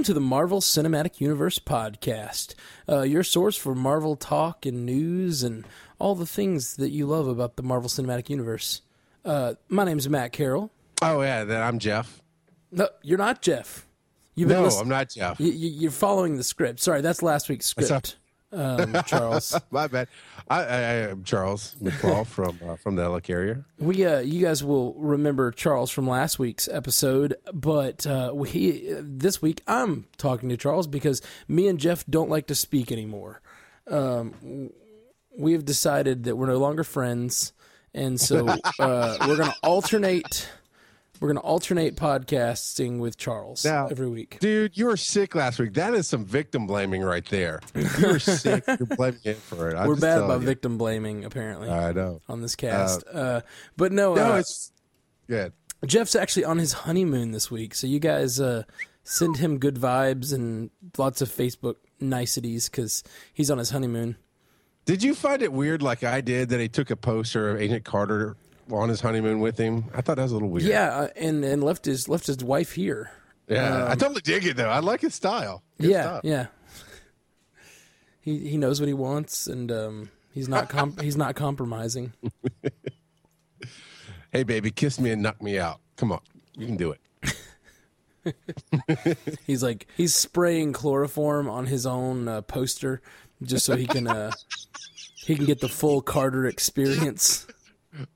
Welcome to the Marvel Cinematic Universe podcast, uh, your source for Marvel talk and news and all the things that you love about the Marvel Cinematic Universe. Uh, my name's Matt Carroll. Oh yeah, then I'm Jeff. No, you're not Jeff. You've No, listen- I'm not Jeff. You, you're following the script. Sorry, that's last week's script, um, Charles. My bad. I, I, I am Charles McCall from uh, from the Helicarrier. We, uh, you guys will remember Charles from last week's episode, but uh, we this week I'm talking to Charles because me and Jeff don't like to speak anymore. Um, we have decided that we're no longer friends, and so uh, we're going to alternate. We're going to alternate podcasting with Charles Now- every week. Dude, you were sick last week. That is some victim blaming right there. You were sick. You're blaming him for it. I'm We're bad about you. victim blaming, apparently, I know. on this cast. Uh, but no, No, uh, it's good. Jeff's actually on his honeymoon this week, so you guys uh, send him good vibes and lots of Facebook niceties because he's on his honeymoon. Did you find it weird, like I did, that he took a poster of Agent Carter on his honeymoon with him? I thought that was a little weird. Yeah, uh, and and left his left his wife here. yeah. I totally dig it though. I like his style. Good Um, yeah, stuff. yeah. He he knows what he wants, and um, he's not com- he's not compromising. Hey, baby, kiss me and knock me out. Come on, you can do it. He's like he's spraying chloroform on his own uh, poster just so he can uh, he can get the full Carter experience.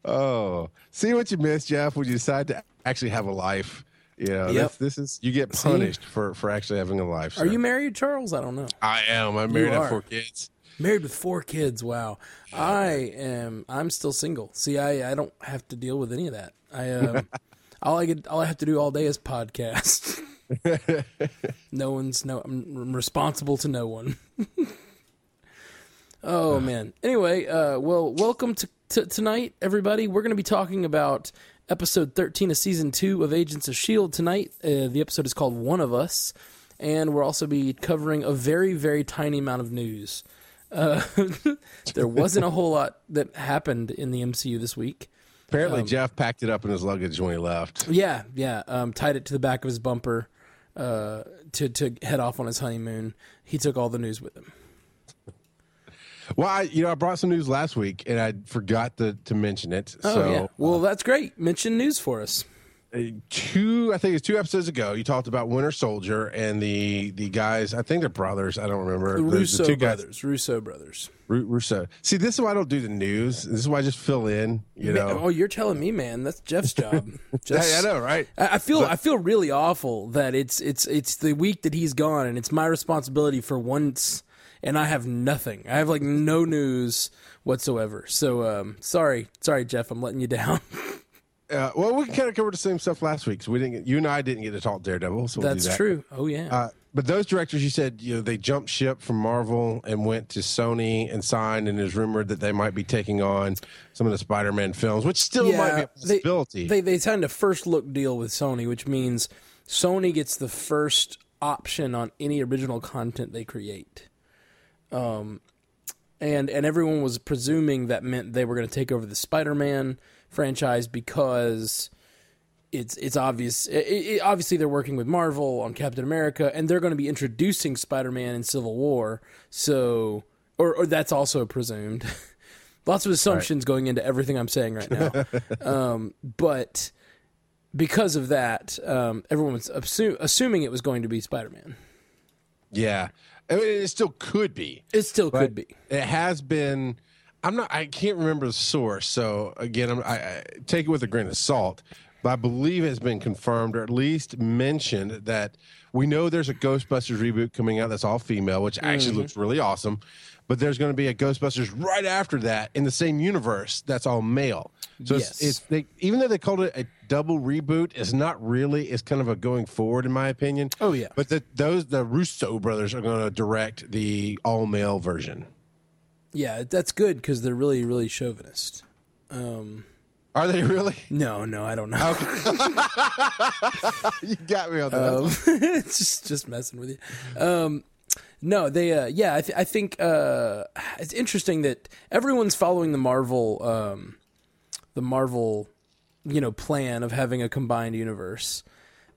Oh, see what you missed, Jeff, when you decide to actually have a life. You know, Yep. this is you get punished for for actually having a life. Are you married, Charles? I don't know. I am. I'm married. I have four kids. Married with four kids. Wow. I am. I'm still single. See, I, I don't have to deal with any of that. I um, all I get all I have to do all day is podcast. no one's no. I'm, I'm responsible to no one. oh man. Anyway, uh, well, welcome to, to tonight, everybody. We're going to be talking about episode 13 of season two of Agents of Shield tonight. Uh, the episode is called One of Us, and we'll also be covering a very very tiny amount of news. Uh, there wasn't a whole lot that happened in the MCU this week. Apparently, Um, Jeff packed it up in his luggage when he left. Yeah, yeah. Um, tied it to the back of his bumper uh, to to head off on his honeymoon. He took all the news with him. Well, I, you know, I brought some news last week and I forgot to to mention it. Oh so, yeah. Well, that's great. Mention news for us. uh, two, I think it's two episodes ago, you talked about Winter Soldier and the the guys. I think they're brothers. I don't remember The Russo two guys- brothers. Russo brothers. Ru- Russo. See, this is why I don't do the news. This is why I just fill in. You Man, know. oh, you're telling me, man. That's Jeff's job. Just, Hey, I know, right? I I feel I feel really awful that it's it's it's the week that he's gone and it's my responsibility for once and I have nothing. I have like no news whatsoever. So um sorry, sorry Jeff, I'm letting you down. Uh, well, we kind of covered the same stuff last week. So we didn't. Get, you and I didn't get to talk Daredevil. So we'll That's that. true. Oh yeah. Uh, but those directors, you said, you know, they jumped ship from Marvel and went to Sony and signed, and it's rumored that they might be taking on some of the Spider-Man films, which still might be a they- possibility. They, they signed a first look deal with Sony, which means Sony gets the first option on any original content they create. Um, and and everyone was presuming that meant they were going to take over the Spider-Man franchise because it's it's obvious. It, it, obviously, they're working with Marvel on Captain America, and they're going to be introducing Spider-Man in Civil War. So, or, or that's also presumed. Lots of assumptions going into everything I'm saying right now. um, but because of that, um, everyone was assu- assuming it was going to be Spider-Man. yeah, I mean, it still could be. It still could be. It has been. I'm not. I can't remember the source. So again, I'm, I, I take it with a grain of salt. But I believe it's been confirmed, or at least mentioned, that we know there's a Ghostbusters reboot coming out that's all female, which actually Mm-hmm. looks really awesome. But there's going to be a Ghostbusters right after that in the same universe that's all male. So Yes. it's, it's they, even though they called it a double reboot, it's not really. It's kind of a going forward, in my opinion. Oh, yeah. But the, those the Russo brothers are going to direct the all male version. Yeah, that's good because they're really, really chauvinist. Are they really? No, no, I don't know. you got me on that. Um, just just messing with you. Um, no, they. Uh, yeah, I, th- I think uh, it's interesting that everyone's following the Marvel, um, the Marvel, you know, plan of having a combined universe.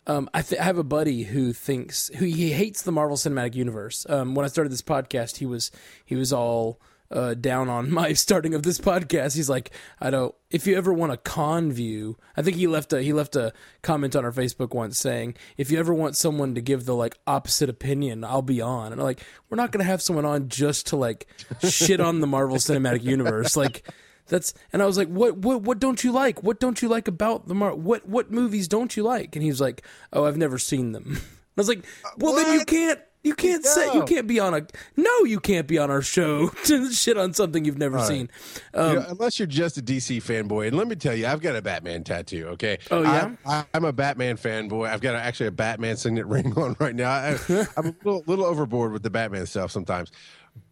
Um, I, th- I have a buddy who thinks who he hates the Marvel Cinematic Universe. Um, when I started this podcast, he was he was all uh, down on my starting of this podcast. He's like, I don't. If you ever want a con view, I think he left a he left a comment on our Facebook once saying, if you ever want someone to give the like opposite opinion, I'll be on. And I'm like, we're not gonna have someone on just to like shit on the Marvel Cinematic Universe, like. That's and I was like, what what what don't you like? What don't you like about the Mar? What what movies don't you like? And he was like, oh, I've never seen them. I was like, well, then you can't you can't say you can't be on a no, you can't be on our show to shit on something you've never seen. Um, You know, unless you're just a DC fanboy, and let me tell you, I've got a Batman tattoo. Okay. Oh, yeah? I, I, am a Batman fanboy. I've got a, actually a Batman signet ring on right now. I, I'm a little, little overboard with the Batman stuff sometimes,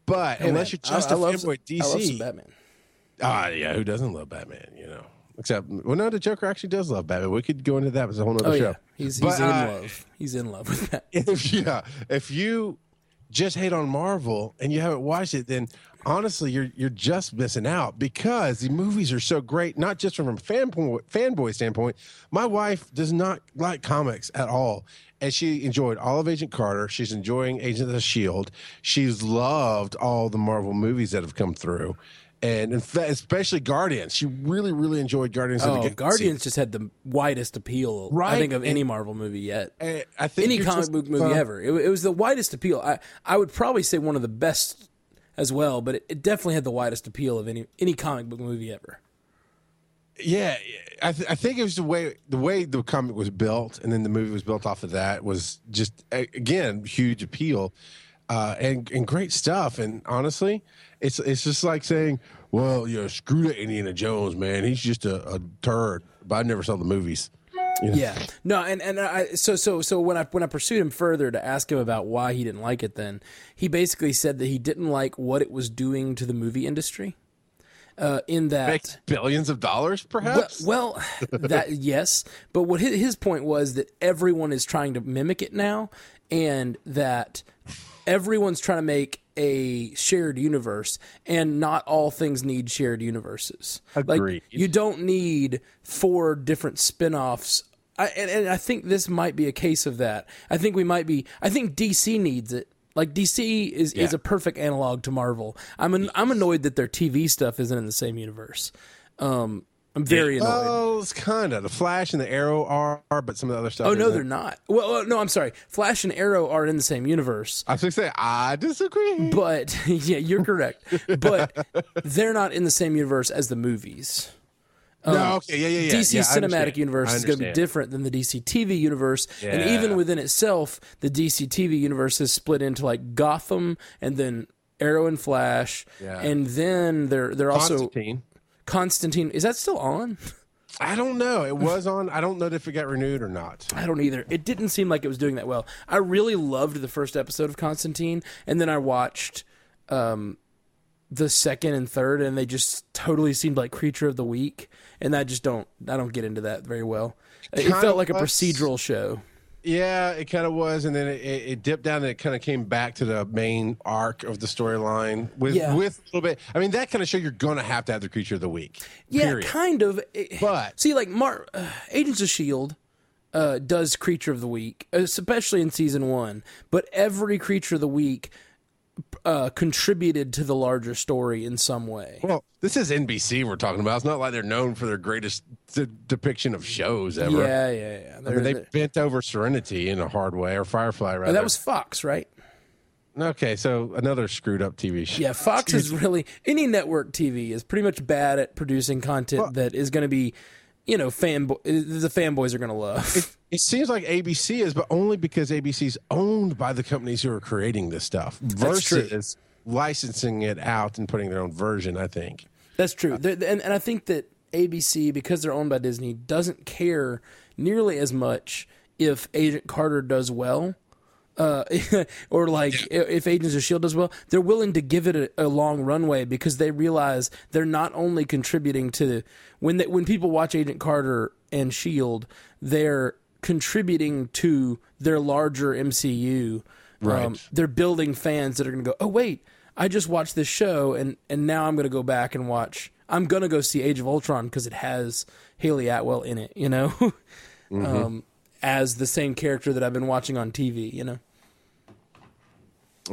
but unless you're just a a fanboy, I love some DC. Batman. Ah, yeah. Who doesn't love Batman? You know. Except, well, no, the Joker actually does love Batman. We could go into that as a whole other Oh show. yeah, he's But, he's in uh, love. He's in love with that. if yeah, if you just hate on Marvel and you haven't watched it, then honestly, you're you're just missing out because the movies are so great. Not just from a fanboy fanboy standpoint. My wife does not like comics at all, and she enjoyed all of Agent Carter. She's enjoying Agent of the Shield. She's loved all the Marvel movies that have come through. And fact, especially Guardians, she really, really enjoyed Guardians of the Oh. Guardians just had the widest appeal, I think, of any Marvel movie yet. I think Any comic book movie uh, ever. It, it was the widest appeal. I I would probably say one of the best as well, but it, it definitely had the widest appeal of any any comic book movie ever. Yeah, I, th- I think it was the way the way the comic was built, and then the movie was built off of that was just again huge appeal, uh, and and great stuff. And honestly, it's it's just like saying, well, you know, screw that Indiana Jones, man. He's just a, a turd. But I never saw the movies. You know? Yeah, no, and and I so so so when I when I pursued him further to ask him about why he didn't like it, then he basically said that he didn't like what it was doing to the movie industry. Uh, in that Makes billions of dollars, Well, perhaps. well, that yes, but what his, his point was that everyone is trying to mimic it now, and that everyone's trying to make a shared universe, and not all things need shared universes. Agreed. Like you don't need four different spin-offs. I, and, and I think this might be a case of that. I think we might be. I think DC needs it. Like DC is, is a perfect analog to Marvel. I'm an, I'm annoyed that their TV stuff isn't in the same universe. Um, I'm very annoyed. well, it's kind of the Flash and the Arrow are, but some of the other stuff. Oh no, they're not. Well, uh, no, I'm sorry. Flash and Arrow are in the same universe, I was to say I disagree. but yeah, you're correct. But they're not in the same universe as the movies. no, okay, yeah, yeah, yeah. DC yeah, cinematic universe is going to be different than the DC TV universe, and even within itself, the DC TV universe is split into like Gotham and then Arrow and Flash, Yeah. and then they're they're also Constantine. Constantine. Is that still on? I don't know. It was on. I don't know if it got renewed or not. I don't either. It didn't seem like it was doing that well. I really loved the first episode of Constantine, and then I watched um, the second and third, and they just totally seemed like Creature of the Week, and I just don't. I don't get into that very well. It Kinda felt like a procedural show. Yeah, it kind of was, and then it, it, it dipped down and it kind of came back to the main arc of the storyline with Yeah. with a little bit. I mean, that kind of show you're going to have to have the creature of the week. Yeah, period. kind of. But- see, like Mar- uh, Agents of Shield uh, does Creature of the Week, especially in season one. But every Creature of the Week uh, contributed to the larger story in some way. Well, this is NBC we're talking about. It's not like they're known for their greatest de- depiction of shows ever. Yeah, yeah, yeah. I mean, they bent over Serenity in a hard way, or Firefly rather. Oh, that was Fox, right? okay. So another screwed up TV show. Yeah, Fox is really any network TV is pretty much bad at producing content that is going to be, you know, fanboy the fanboys are going to love. It seems like ABC is, but only because ABC's owned by the companies who are creating this stuff versus licensing it out and putting their own version. I think. That's true. They're- And, and I think that ABC, because they're owned by Disney, doesn't care nearly as much if Agent Carter does well. Uh, or like i- if Agents of Shield does well, they're willing to give it a, a long runway because they realize they're not only contributing to when they, when people watch Agent Carter and Shield, they're contributing to their larger MCU. Right. Um, they're building fans that are going to go, oh wait, I just watched this show, and and now I'm going to go back and watch. I'm going to go see Age of Ultron because it has Hayley Atwell in it. You know, um, as the same character that I've been watching on TV. You know.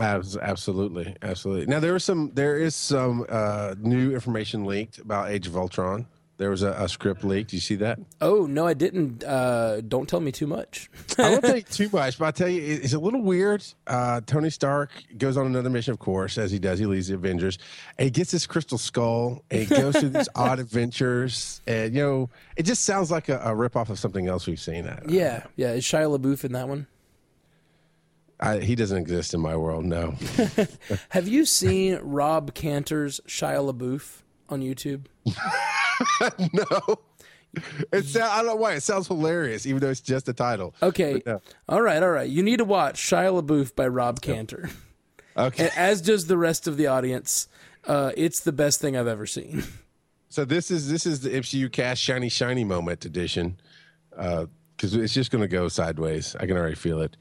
Abs- Absolutely, absolutely. Now there is some, there is some uh, new information leaked about Age of Ultron. There was a, a script leaked. Do you see that? Oh no, I didn't. Uh, don't tell me too much. I won't tell you too much, but I'll tell you, it- it's a little weird. Uh, Tony Stark goes on another mission, of course, as he does. He leads the Avengers, and he gets this crystal skull, and he goes through these odd adventures. And, you know, it just sounds like a, a ripoff of something else we've seen. I, yeah, yeah. Is Shia LaBeouf in that one? I, he doesn't exist in my world, no. Have you seen Rob Cantor's Shia LaBeouf on YouTube? no. It sound, I don't know why. It sounds hilarious, even though it's just a title. Okay. No. All right, all right. You need to watch Shia LaBeouf by Rob Cantor. Okay. As does the rest of the audience. Uh, it's the best thing I've ever seen. So this is this is the MCU cast shiny shiny moment edition, because it's just going to go sideways. I can already feel it.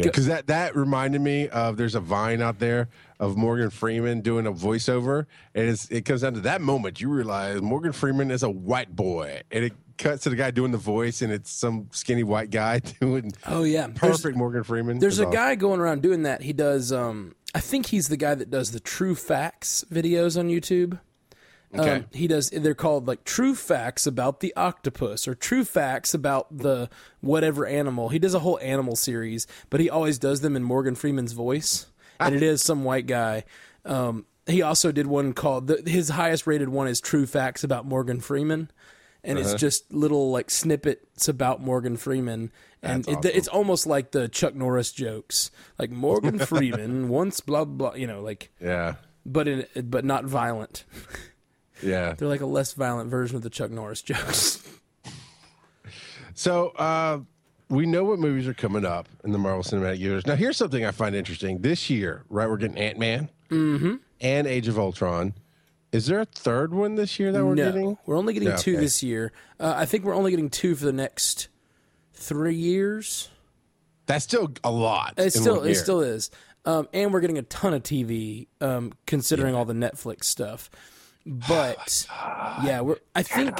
Because that that reminded me of there's a vine out there of Morgan Freeman doing a voiceover, and it's, it comes down to that moment you realize Morgan Freeman is a white boy, and it cuts to the guy doing the voice, and it's some skinny white guy doing Oh yeah, There's- perfect Morgan Freeman. There's a awesome. guy going around doing that. He does. Um, I think he's the guy that does the True Facts videos on YouTube. Okay. Um, he does. They're called like True Facts about the octopus or True Facts about the whatever animal. He does a whole animal series, but he always does them in Morgan Freeman's voice, and it is some white guy. Um, he also did one called the, his highest rated one is True Facts about Morgan Freeman, and it's just little like snippets about Morgan Freeman, and it, it's almost like the Chuck Norris jokes, like Morgan Freeman once blah blah, you know, like yeah, but in but not violent. yeah. They're like a less violent version of the Chuck Norris jokes. So uh, we know what movies are coming up in the Marvel Cinematic Universe. Now, here's something I find interesting. This year, right, we're getting Ant Man Mm-hmm. and Age of Ultron. Is there a third one this year that we're no, getting? we're only getting No, two okay. this year. Uh, I think we're only getting two for the next three years. That's still a lot. It still it still is, um, and we're getting a ton of TV um, considering all the Netflix stuff. But yeah, we're. I think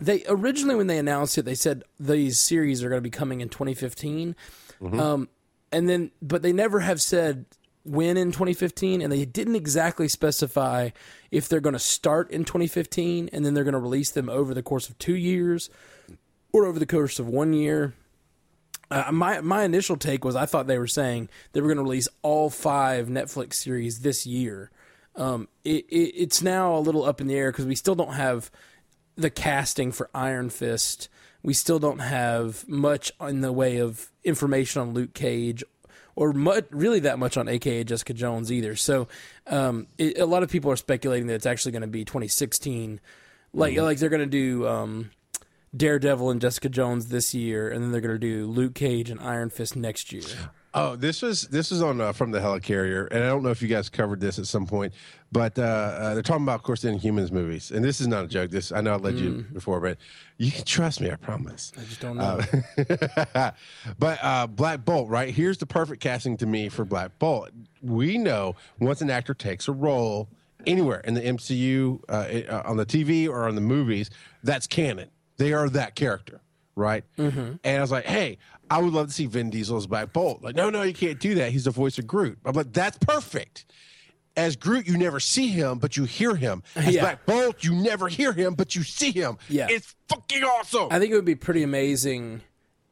they originally when they announced it, they said these series are going to be coming in 2015, Mm-hmm. um, and then but they never have said when in 2015, and they didn't exactly specify if they're going to start in 2015 and then they're going to release them over the course of two years or over the course of one year. Uh, my my initial take was I thought they were saying they were going to release all five Netflix series this year. Um, it, it it's now a little up in the air because we still don't have the casting for Iron Fist. We still don't have much in the way of information on Luke Cage or much, really that much on AKA Jessica Jones either. So um, it, a lot of people are speculating that it's actually going to be 2016. Like like they're going to do um, Daredevil and Jessica Jones this year, and then they're going to do Luke Cage and Iron Fist next year. Oh, this was this was on uh, from the Helicarrier, and I don't know if you guys covered this at some point, but uh, uh, they're talking about, of course, the Inhumans movies, and this is not a joke. This I know I led you before, but you can trust me. I promise. I just don't know. but uh, Black Bolt, right? Here's the perfect casting to me for Black Bolt. We know once an actor takes a role anywhere in the MCU, uh, uh, on the TV or on the movies, that's canon. They are that character, right? And I was like, hey, I would love to see Vin Diesel as Black Bolt. Like, no, no, you can't do that. He's the voice of Groot. I'm like, that's perfect. As Groot, you never see him, but you hear him. As Yeah. Black Bolt, you never hear him, but you see him. Yeah. It's fucking awesome. I think it would be pretty amazing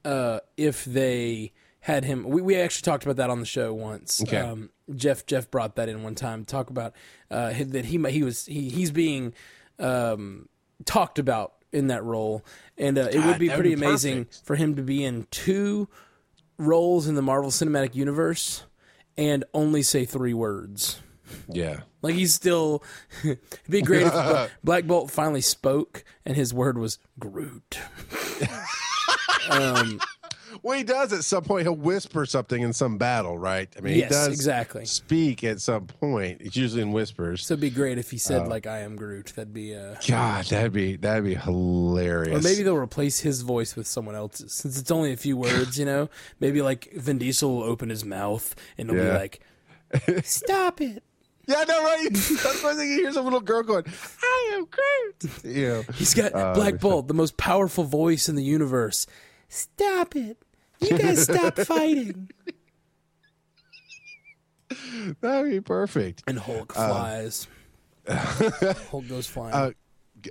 uh, if they had him. We, we actually talked about that on the show once. Okay. Um, Jeff Jeff brought that in one time. Talk about uh, that he he was he, he's being um, talked about in that role, and uh, it would be would pretty be amazing perfect. for him to be in two roles in the Marvel Cinematic Universe and only say three words. yeah. Like he's still. it'd be great if Black Bolt finally spoke and his word was Groot. Well, he does at some point. He'll whisper something in some battle, right? I mean, Yes, he does exactly. speak at some point. It's usually in whispers. So it'd be great if he said like I am Groot. That'd be uh God, that'd be that'd be hilarious. or maybe they'll replace his voice with someone else's since it's only a few words, you know. Maybe like Vin Diesel will open his mouth and it'll Yeah. be like, "Stop it." yeah, no, right. That's why I think he hears a little girl going, "I am Groot." You know, He's got Oh, Black Bolt, the most powerful voice in the universe. Stop it. You guys stop fighting. That'd be perfect. And Hulk flies. Hulk goes flying. Uh,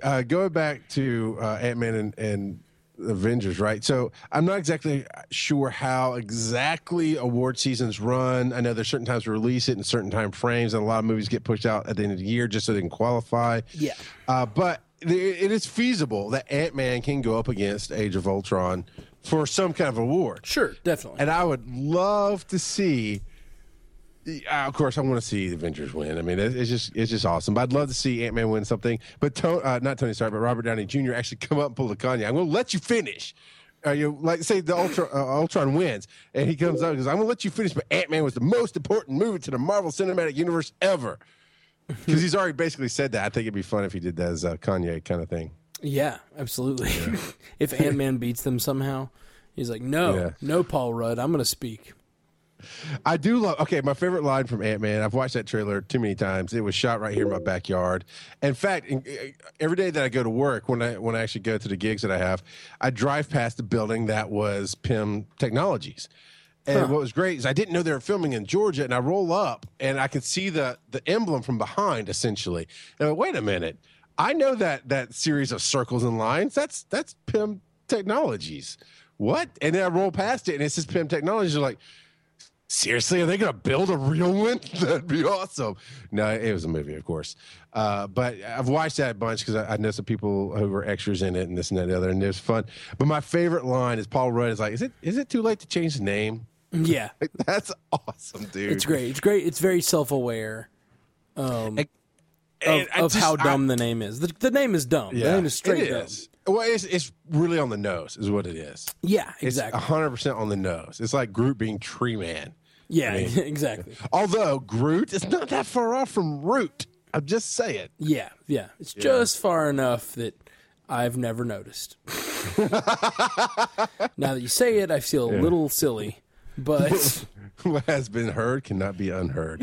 uh, going back to uh, Ant Man and, and Avengers, right? So I'm not exactly sure how exactly award seasons run. I know there's certain times to release it in certain time frames, and a lot of movies get pushed out at the end of the year just so they can qualify. yeah. Uh, but it it is feasible that Ant Man can go up against Age of Ultron for some kind of award. Sure, definitely. And I would love to see. Uh, of course, I want to see the Avengers win. I mean, it, it's just it's just awesome. But I'd love to see Ant Man win something. But to, uh, not Tony Stark, but Robert Downey Jr. actually come up and pull the Kanye. I'm going to let you finish. Uh, you like say the Ultra, uh, Ultron wins, and he comes up and goes, "I'm going to let you finish." But Ant Man was the most important movie to the Marvel Cinematic Universe ever. Because he's already basically said that. I think it'd be fun if he did that as a Kanye kind of thing. Yeah, absolutely. if Ant Man beats them somehow, he's like, no, Yeah. no, Paul Rudd, I'm going to speak. I do love. Okay, my favorite line from Ant Man. I've watched that trailer too many times. It was shot right here in my backyard. In fact, in, eh, every day that I go to work, when I when I actually go to the gigs that I have, I drive past the building that was Pym Technologies. And what was great is I didn't know they were filming in Georgia, and I roll up and I can see the the emblem from behind, essentially. And I went, wait a minute, I know that that series of circles and lines. That's that's Pym Technologies. What? And then I roll past it, and it says Pym Technologies. You're like, seriously, are they going to build a real one? That'd be awesome. No, it was a movie, of course. Uh, but I've watched that a bunch because I, I know some people who were extras in it and this and that and the other, and it was fun. But my favorite line is Paul Rudd is like, "Is it is it too late to change the name?" Yeah, Like, that's awesome, dude. it's great. It's great. It's very self aware um, And of, of just- how I- dumb the name is. The, the name is dumb. the name is straight it dumb. is. Well, it's, it's really on the nose, is what it is. Yeah, It's exactly. hundred percent on the nose. It's like Groot being Tree Man. yeah, mean- exactly. Although Groot is not that far off from Root. I'm just saying. Yeah, yeah. It's just far enough that I've never noticed. now that you say it, I feel a little silly, but What has been heard cannot be unheard.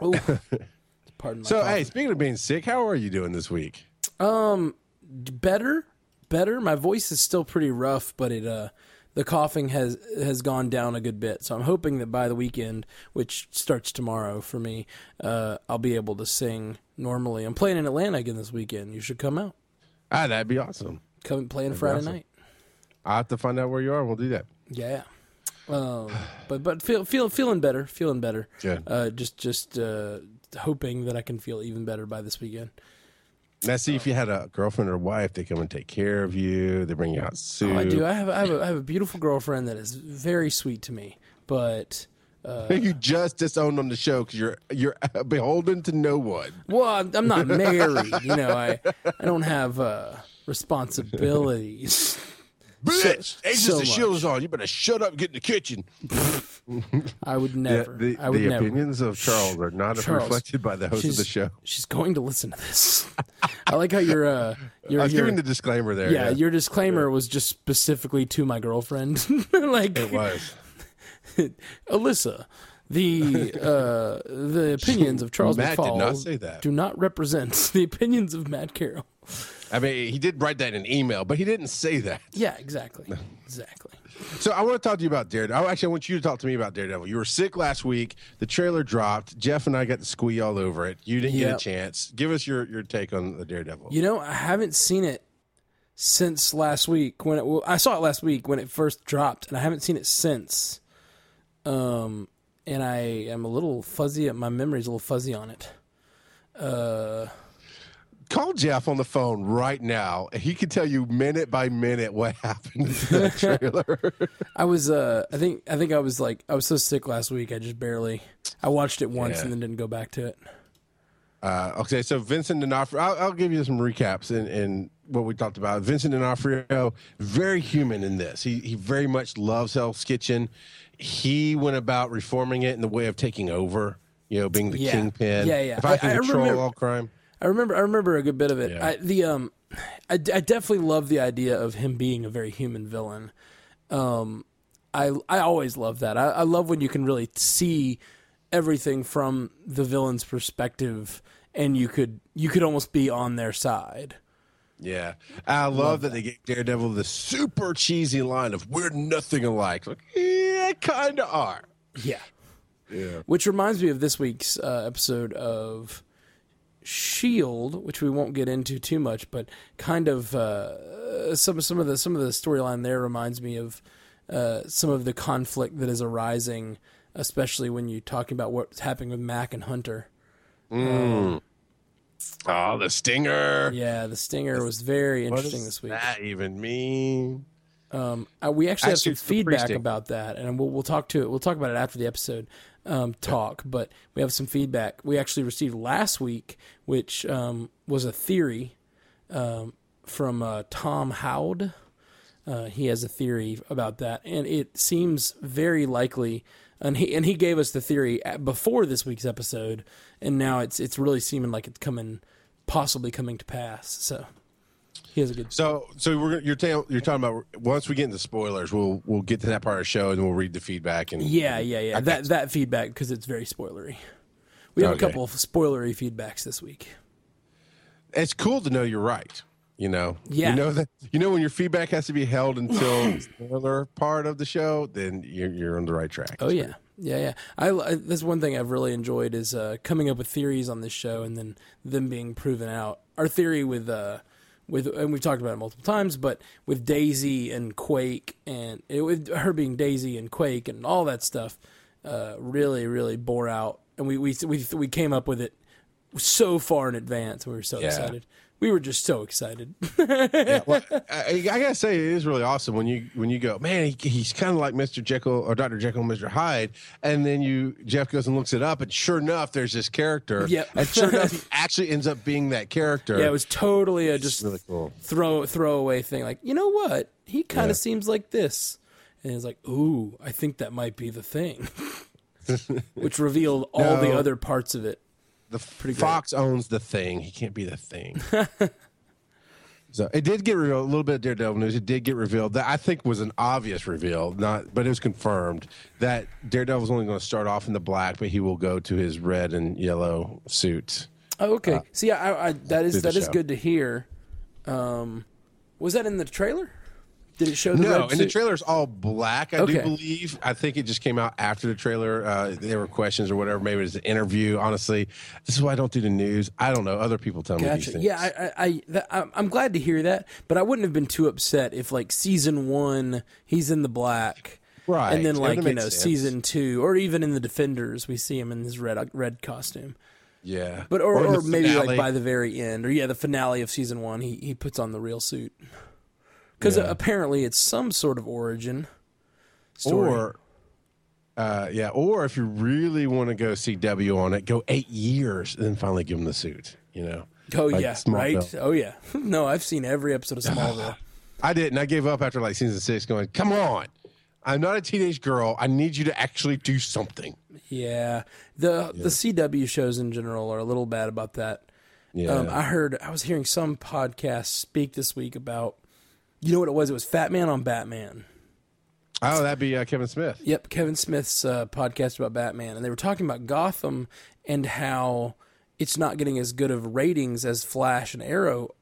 Oh, pardon my So, cough. hey, speaking of being sick, how are you doing this week? Um, better, better. My voice is still pretty rough, but it uh, the coughing has has gone down a good bit. So I'm hoping that by the weekend, which starts tomorrow for me, uh, I'll be able to sing normally. I'm playing in Atlanta again this weekend. You should come out. Ah, that'd be awesome. Come playing Friday awesome. night. I'll have to find out where you are. We'll do that. Yeah. Um, but but feel feel feeling better, feeling better. Good. Uh, just just uh, hoping that I can feel even better by this weekend. Now, see if you had a girlfriend or wife, they come and take care of you. They bring you out soup. Oh, I do. I have I have a, I have a beautiful girlfriend that is very sweet to me, but you just disowned on the show because you're you're beholden to no one. well, I'm, I'm not married. You know, I I don't have uh, responsibilities. Bitch, Agents so of Shield is on. You better shut up and get in the kitchen. I would never. the I would the never. opinions of Charles are not Charles, reflected by the host of the show. She's going to listen to this. I like how your uh your, I was your giving the disclaimer there. yeah, your disclaimer was just specifically to my girlfriend. like it was. Alyssa, the uh, the opinions of Charles Matt did McFall not say that. do not represent the opinions of Matt Carroll. I mean, he did write that in an email, but he didn't say that. Yeah, exactly, exactly. So I want to talk to you about Daredevil. Actually, I actually want you to talk to me about Daredevil. You were sick last week. The trailer dropped. Jeff and I got to squee all over it. You didn't get a chance. Give us your, your take on the Daredevil. You know, I haven't seen it since last week when it. Well, I saw it last week when it first dropped, and I haven't seen it since. Um, and I am a little fuzzy. My memory's a little fuzzy on it. Uh, Call Jeff on the phone right now. and He can tell you minute by minute what happened in that trailer. I was. Uh, I think. I think I was like. I was so sick last week. I just barely. I watched it once Yeah. and then didn't go back to it. Uh, okay, so Vincent D'Onofrio. I'll, I'll give you some recaps in, in what we talked about. Vincent D'Onofrio, very human in this. He he very much loves Hell's Kitchen. He went about reforming it in the way of taking over. You know, being the Yeah. kingpin. Yeah, yeah. If I, I- can I control remember- all crime. I remember. I remember a good bit of it. Yeah. I, the um, I, I definitely love the idea of him being a very human villain. Um, I I always love that. I, I love when you can really see everything from the villain's perspective, and you could you could almost be on their side. Yeah, I love, love that. that. they get Daredevil the super cheesy line of "We're nothing alike." Like, yeah, kind of are. Yeah, yeah. Which reminds me of this week's uh, episode of Shield, which we won't get into too much, but kind of uh, some some of the some of the storyline there reminds me of uh, some of the conflict that is arising, especially when you're talking about what's happening with Mac and Hunter. Mm. oh, the stinger! Yeah, the stinger was very interesting this week. That even mean? Um, uh, we actually, actually have some feedback about that, and we'll, we'll talk to it. We'll talk about it after the episode um, talk. But we have some feedback we actually received last week, which um, was a theory um, from uh, Tom Howd. Uh, he has a theory about that, and it seems very likely. And he and he gave us the theory before this week's episode, and now it's it's really seeming like it's coming, possibly coming to pass. So he has a good. So, so we're you're, ta- you're talking about once we get into spoilers, we'll we'll get to that part of the show and we'll read the feedback and yeah, yeah, yeah. that that feedback because it's very spoilery. We have okay. a couple of spoilery feedbacks this week. It's cool to know you're right. You know, yeah. You know that you know when your feedback has to be held until spoiler part of the show, then you're you're on the right track. Oh yeah. Yeah, yeah. I, I that's one thing I've really enjoyed is uh, coming up with theories on this show and then them being proven out. Our theory with uh, with and we've talked about it multiple times, but with Daisy and Quake and it, with her being Daisy and Quake and all that stuff, uh, really really bore out, and we we we we came up with it so far in advance. We were so yeah. excited we were just so excited. yeah, well, I, I, gotta say, it is really awesome when you when you go, man, he, he's kind of like Mister Jekyll or Doctor Jekyll, and Mister Hyde, and then you Jeff goes and looks it up, and sure enough, there's this character. Yeah, and sure enough, he actually ends up being that character. Yeah, it was totally a just really cool throw throwaway thing. Like, you know what? He kind of yeah. seems like this, and it's like, ooh, I think that might be the thing, which revealed all no. the other parts of it the Pretty Fox great. owns the thing. He can't be the thing. so it did get revealed. A little bit of Daredevil news. It did get revealed that I think was an obvious reveal, not, but it was confirmed that Daredevil's only going to start off in the black, but he will go to his red and yellow suit. Oh, okay. Uh, See, I, I, that is that show. is good to hear. Um, was that in the trailer? Did it show the no? And the trailer's all black. I okay. do believe. I think it just came out after the trailer. Uh, there were questions or whatever. Maybe it was an interview. Honestly, this is why I don't do the news. I don't know. Other people tell gotcha. me these things. Yeah, I, I, I, I'm glad to hear that. But I wouldn't have been too upset if, like, season one, he's in the black. Right. And then, like, you know, sense. season two, or even in the Defenders, we see him in his red red costume. Yeah. But, or, or, or maybe, finale. like, by the very end, or, yeah, the finale of season one, he, he puts on the real suit because yeah. apparently it's some sort of origin story. Or, uh, yeah, or if you really want to go CW on it, go eight years and then finally give him the suit. You know. Oh like yeah, right. Oh yeah. no, I've seen every episode of Smallville. I didn't. I gave up after like season six. Going, come on. I'm not a teenage girl. I need you to actually do something. Yeah, the yeah. the CW shows in general are a little bad about that. Yeah, um, I heard I was hearing some podcast speak this week about you know what it was? It was Fat Man on Batman. Oh, that'd be uh, Kevin Smith. Yep, Kevin Smith's uh, podcast about Batman, and they were talking about Gotham and how it's not getting as good of ratings as Flash and Arrow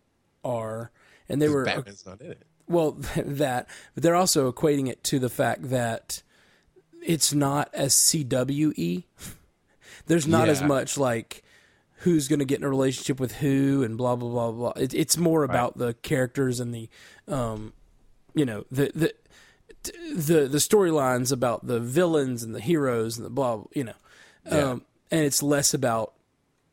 are, and they were Batman's not in it. Well, that, but they're also equating it to the fact that it's not as CWE. There's not yeah. as much like who's going to get in a relationship with who and blah blah blah blah. It, it's more about right. the characters and the, um, you know, the the the the storylines about the villains and the heroes and the blah. You know, yeah. um, and it's less about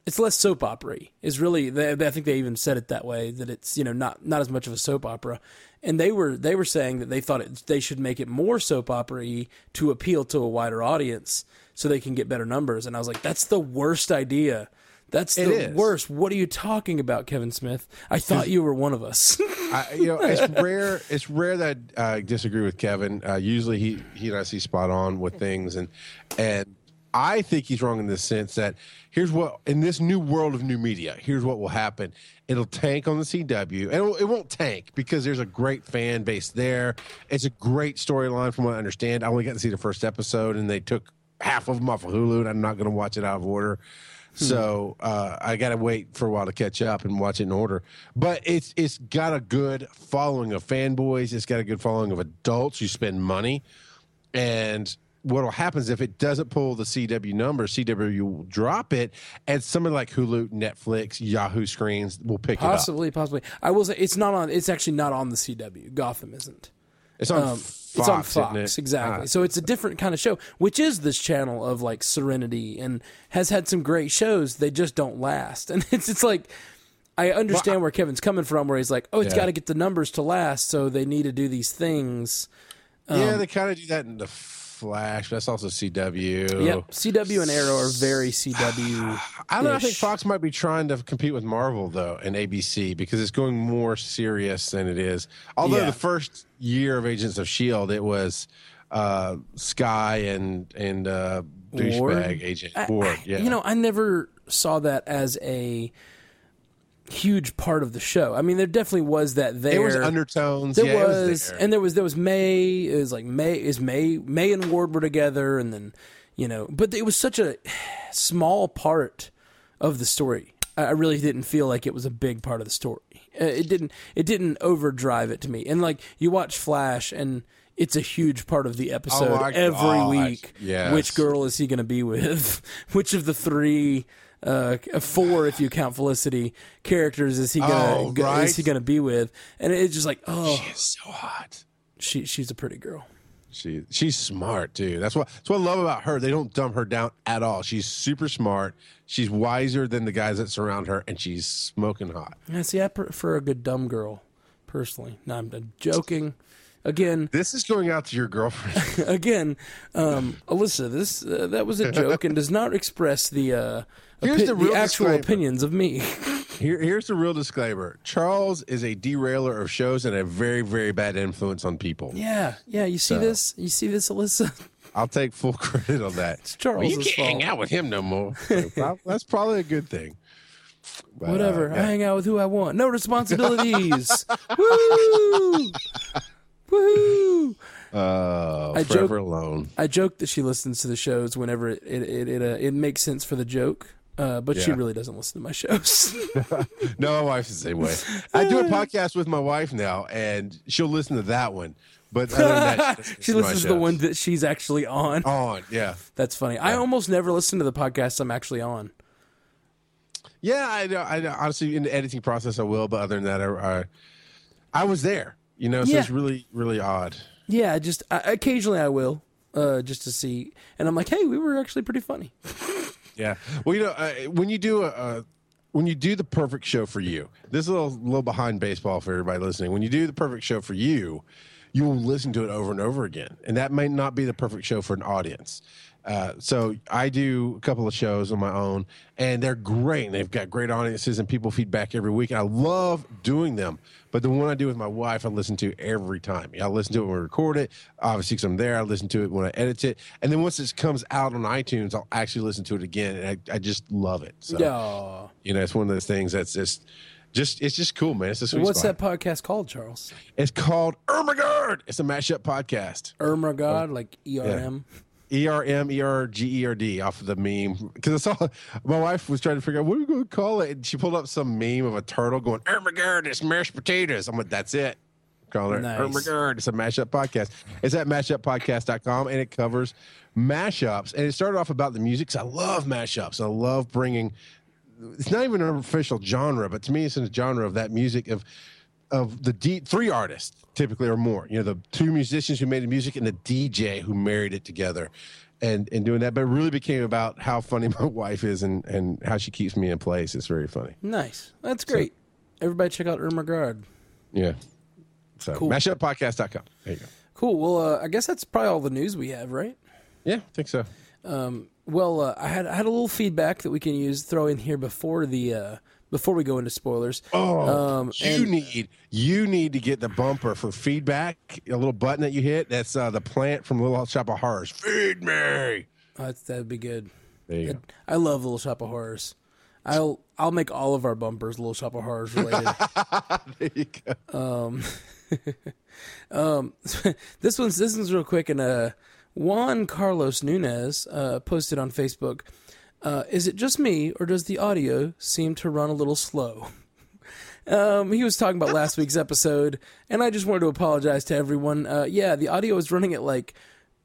it's less soap opera. Is really they, I think they even said it that way that it's you know not not as much of a soap opera. And they were they were saying that they thought it, they should make it more soap opera to appeal to a wider audience so they can get better numbers. And I was like, that's the worst idea that's the worst. What are you talking about, Kevin Smith? I thought you were one of us. I, you know, it's rare. It's rare that I disagree with Kevin. Uh, usually, he he and I see spot on with things, and and I think he's wrong in the sense that here's what in this new world of new media, here's what will happen. It'll tank on the CW, and it, it won't tank because there's a great fan base there. It's a great storyline, from what I understand. I only got to see the first episode, and they took half of them off of Hulu, and I'm not going to watch it out of order So uh, I got to wait for a while to catch up and watch it in order. But it's it's got a good following of fanboys. It's got a good following of adults who spend money. And what will happen is if it doesn't pull the CW number, CW will drop it, and somebody like Hulu, Netflix, Yahoo Screens will pick it up. Possibly, possibly. I will say it's not on. It's actually not on the CW. Gotham isn't. It's on Fox. it's on isn't Fox, it? exactly. Ah. So it's a different kind of show, which is this channel of like Serenity and has had some great shows. They just don't last, and it's it's like I understand where Kevin's coming from, where he's like, oh, it's Yeah. got to get the numbers to last, so they need to do these things. Um, yeah, they kind of do that in the Flash. But that's also CW. Yep, CW and Arrow are very CW. I don't know. I think. Fox might be trying to compete with Marvel though and ABC because it's going more serious than it is. Although Yeah. the first year of Agents of Shield, it was uh, Skye and and uh, douchebag agent Ward. Yeah, You know, I never saw that as a huge part of the show. I mean, there definitely was that there. it was undertones. There yeah, was, was there. and there was there was May. It was like May is May May and Ward were together, and then you know, but it was such a small part of the story. I really didn't feel like it was a big part of the story. Uh, It didn't it didn't overdrive it to me. And like you watch Flash, and it's a huge part of the episode Oh every week. yes. Which girl is he going to be with? Which of the three? Uh, four, if you count Felicity, characters is he gonna Oh, go- right. is he gonna be with? And it's just like, oh, She's so hot. she she's a pretty girl. She she's smart too. That's what that's what I love about her. They don't dumb her down at all. She's super smart. She's wiser than the guys that surround her, and she's smoking hot. Yeah, see, I prefer a good dumb girl, personally. No, I'm I'm joking. Again, This is going out to your girlfriend. again, um, Alyssa, this uh, that was a joke and does not express the uh, Here's opi- the real actual disclaimer. opinions of me. Here, here's the real disclaimer: Charles is a derailer of shows and a very, very bad influence on people. yeah, yeah. You see So. this? You see this, Alyssa? I'll take full credit on that. It's Charles's you can't hang out with him no more. That's probably a good thing. But, uh, Whatever. I hang out with who I want. No responsibilities. Woo! Woo! Uh, I forever joke- alone. I joke that she listens to the shows whenever it it it it, uh, it makes sense for the joke, uh, but she really doesn't listen to my shows. No, my wife's the same way. I do a podcast with my wife now, and she'll listen to that one. But other than that, she my listens to the one that she's actually on. on. Yeah, That's funny. I almost never listen to the podcasts I'm actually on. yeah. I, know- I know. honestly in the editing process I will, but other than that, I, I, I was there. You know, so Yeah. it's really, really odd. Yeah, just I, occasionally I will, uh, just to see, and I'm like, hey, we were actually pretty funny. Yeah. Well, you know, uh, when you do a, a when you do the perfect show for you, this is a little, little behind baseball for everybody listening. When you do the perfect show for you, you will listen to it over and over again, and that may not be the perfect show for an audience. Uh, so I do a couple of shows on my own, and they're great. And they've got great audiences, and people feedback every week. And I love doing them. But the one I do with my wife, I listen to every time. I listen to it when we record it, obviously because I'm there. I listen to it when I edit it, and then once it comes out on iTunes, I'll actually listen to it again, and I, I just love it. So Yeah. you know, it's one of those things that's just. Just it's just cool, man. It's a sweet What's spot. that podcast called, Charles? It's called Ermagerd. It's a mashup podcast. Ermagerd, like E R M. E R M E R G E R D off of the meme because I saw my wife was trying to figure out what are we going to call it, and she pulled up some meme of a turtle going oh Ermagerd. It's mashed potatoes. I'm like, that's it. Call it oh Nice. Ermagerd. It's a mashup podcast. It's at mashuppodcast.com and it covers mashups. And it started off about the music because I love mashups. I love bringing. It's not even an official genre, but to me, it's a genre of that music of of the D, three artists typically or more. You know, the two musicians who made the music and the DJ who married it together, and and doing that. But it really became about how funny my wife is and and how she keeps me in place. It's very funny. Nice. That's great. Everybody check out Ermagerd. Yeah. So Cool. mashuppodcast.com. There you go. Cool. Well, uh, I guess that's probably all the news we have, right? Yeah, I think so. Well, uh, I had I had a little feedback that we can use throw in here before the uh, before we go into spoilers. Oh, Um, you and- need you need to get the bumper for feedback. A little button that you hit. That's uh, the plant from Little Shop of Horrors. Feed me. Uh, that'd be good. There you go. I love Little Shop of Horrors. I'll I'll make all of our bumpers Little Shop of Horrors related. There you go. this one's this one's real quick and uh Juan Carlos Nunez uh, posted on Facebook. Uh, is it just me, or does the audio seem to run a little slow? Um, he was talking about last week's episode, and I just wanted to apologize to everyone. Uh, yeah, the audio was running at like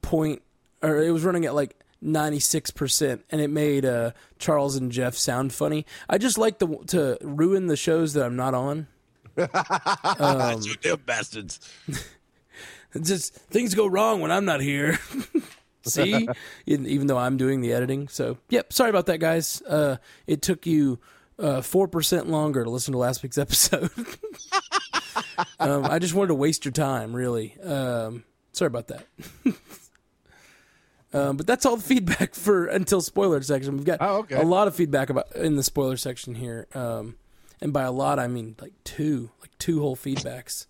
point, or it was running at like ninety six percent, and it made uh, Charles and Jeff sound funny. I just like to to ruin the shows that I'm not on. Um, you damn bastards. just things go wrong when I'm not here. See, even though I'm doing the editing. So, yep. Sorry about that, guys. Uh, it took you uh, four percent longer to listen to last week's episode. um, I just wanted to waste your time, really. Um, sorry about that. um, but that's all the feedback for until spoiler section. We've got Oh, okay. a lot of feedback about in the spoiler section here, um, and by a lot I mean like two, like two whole feedbacks.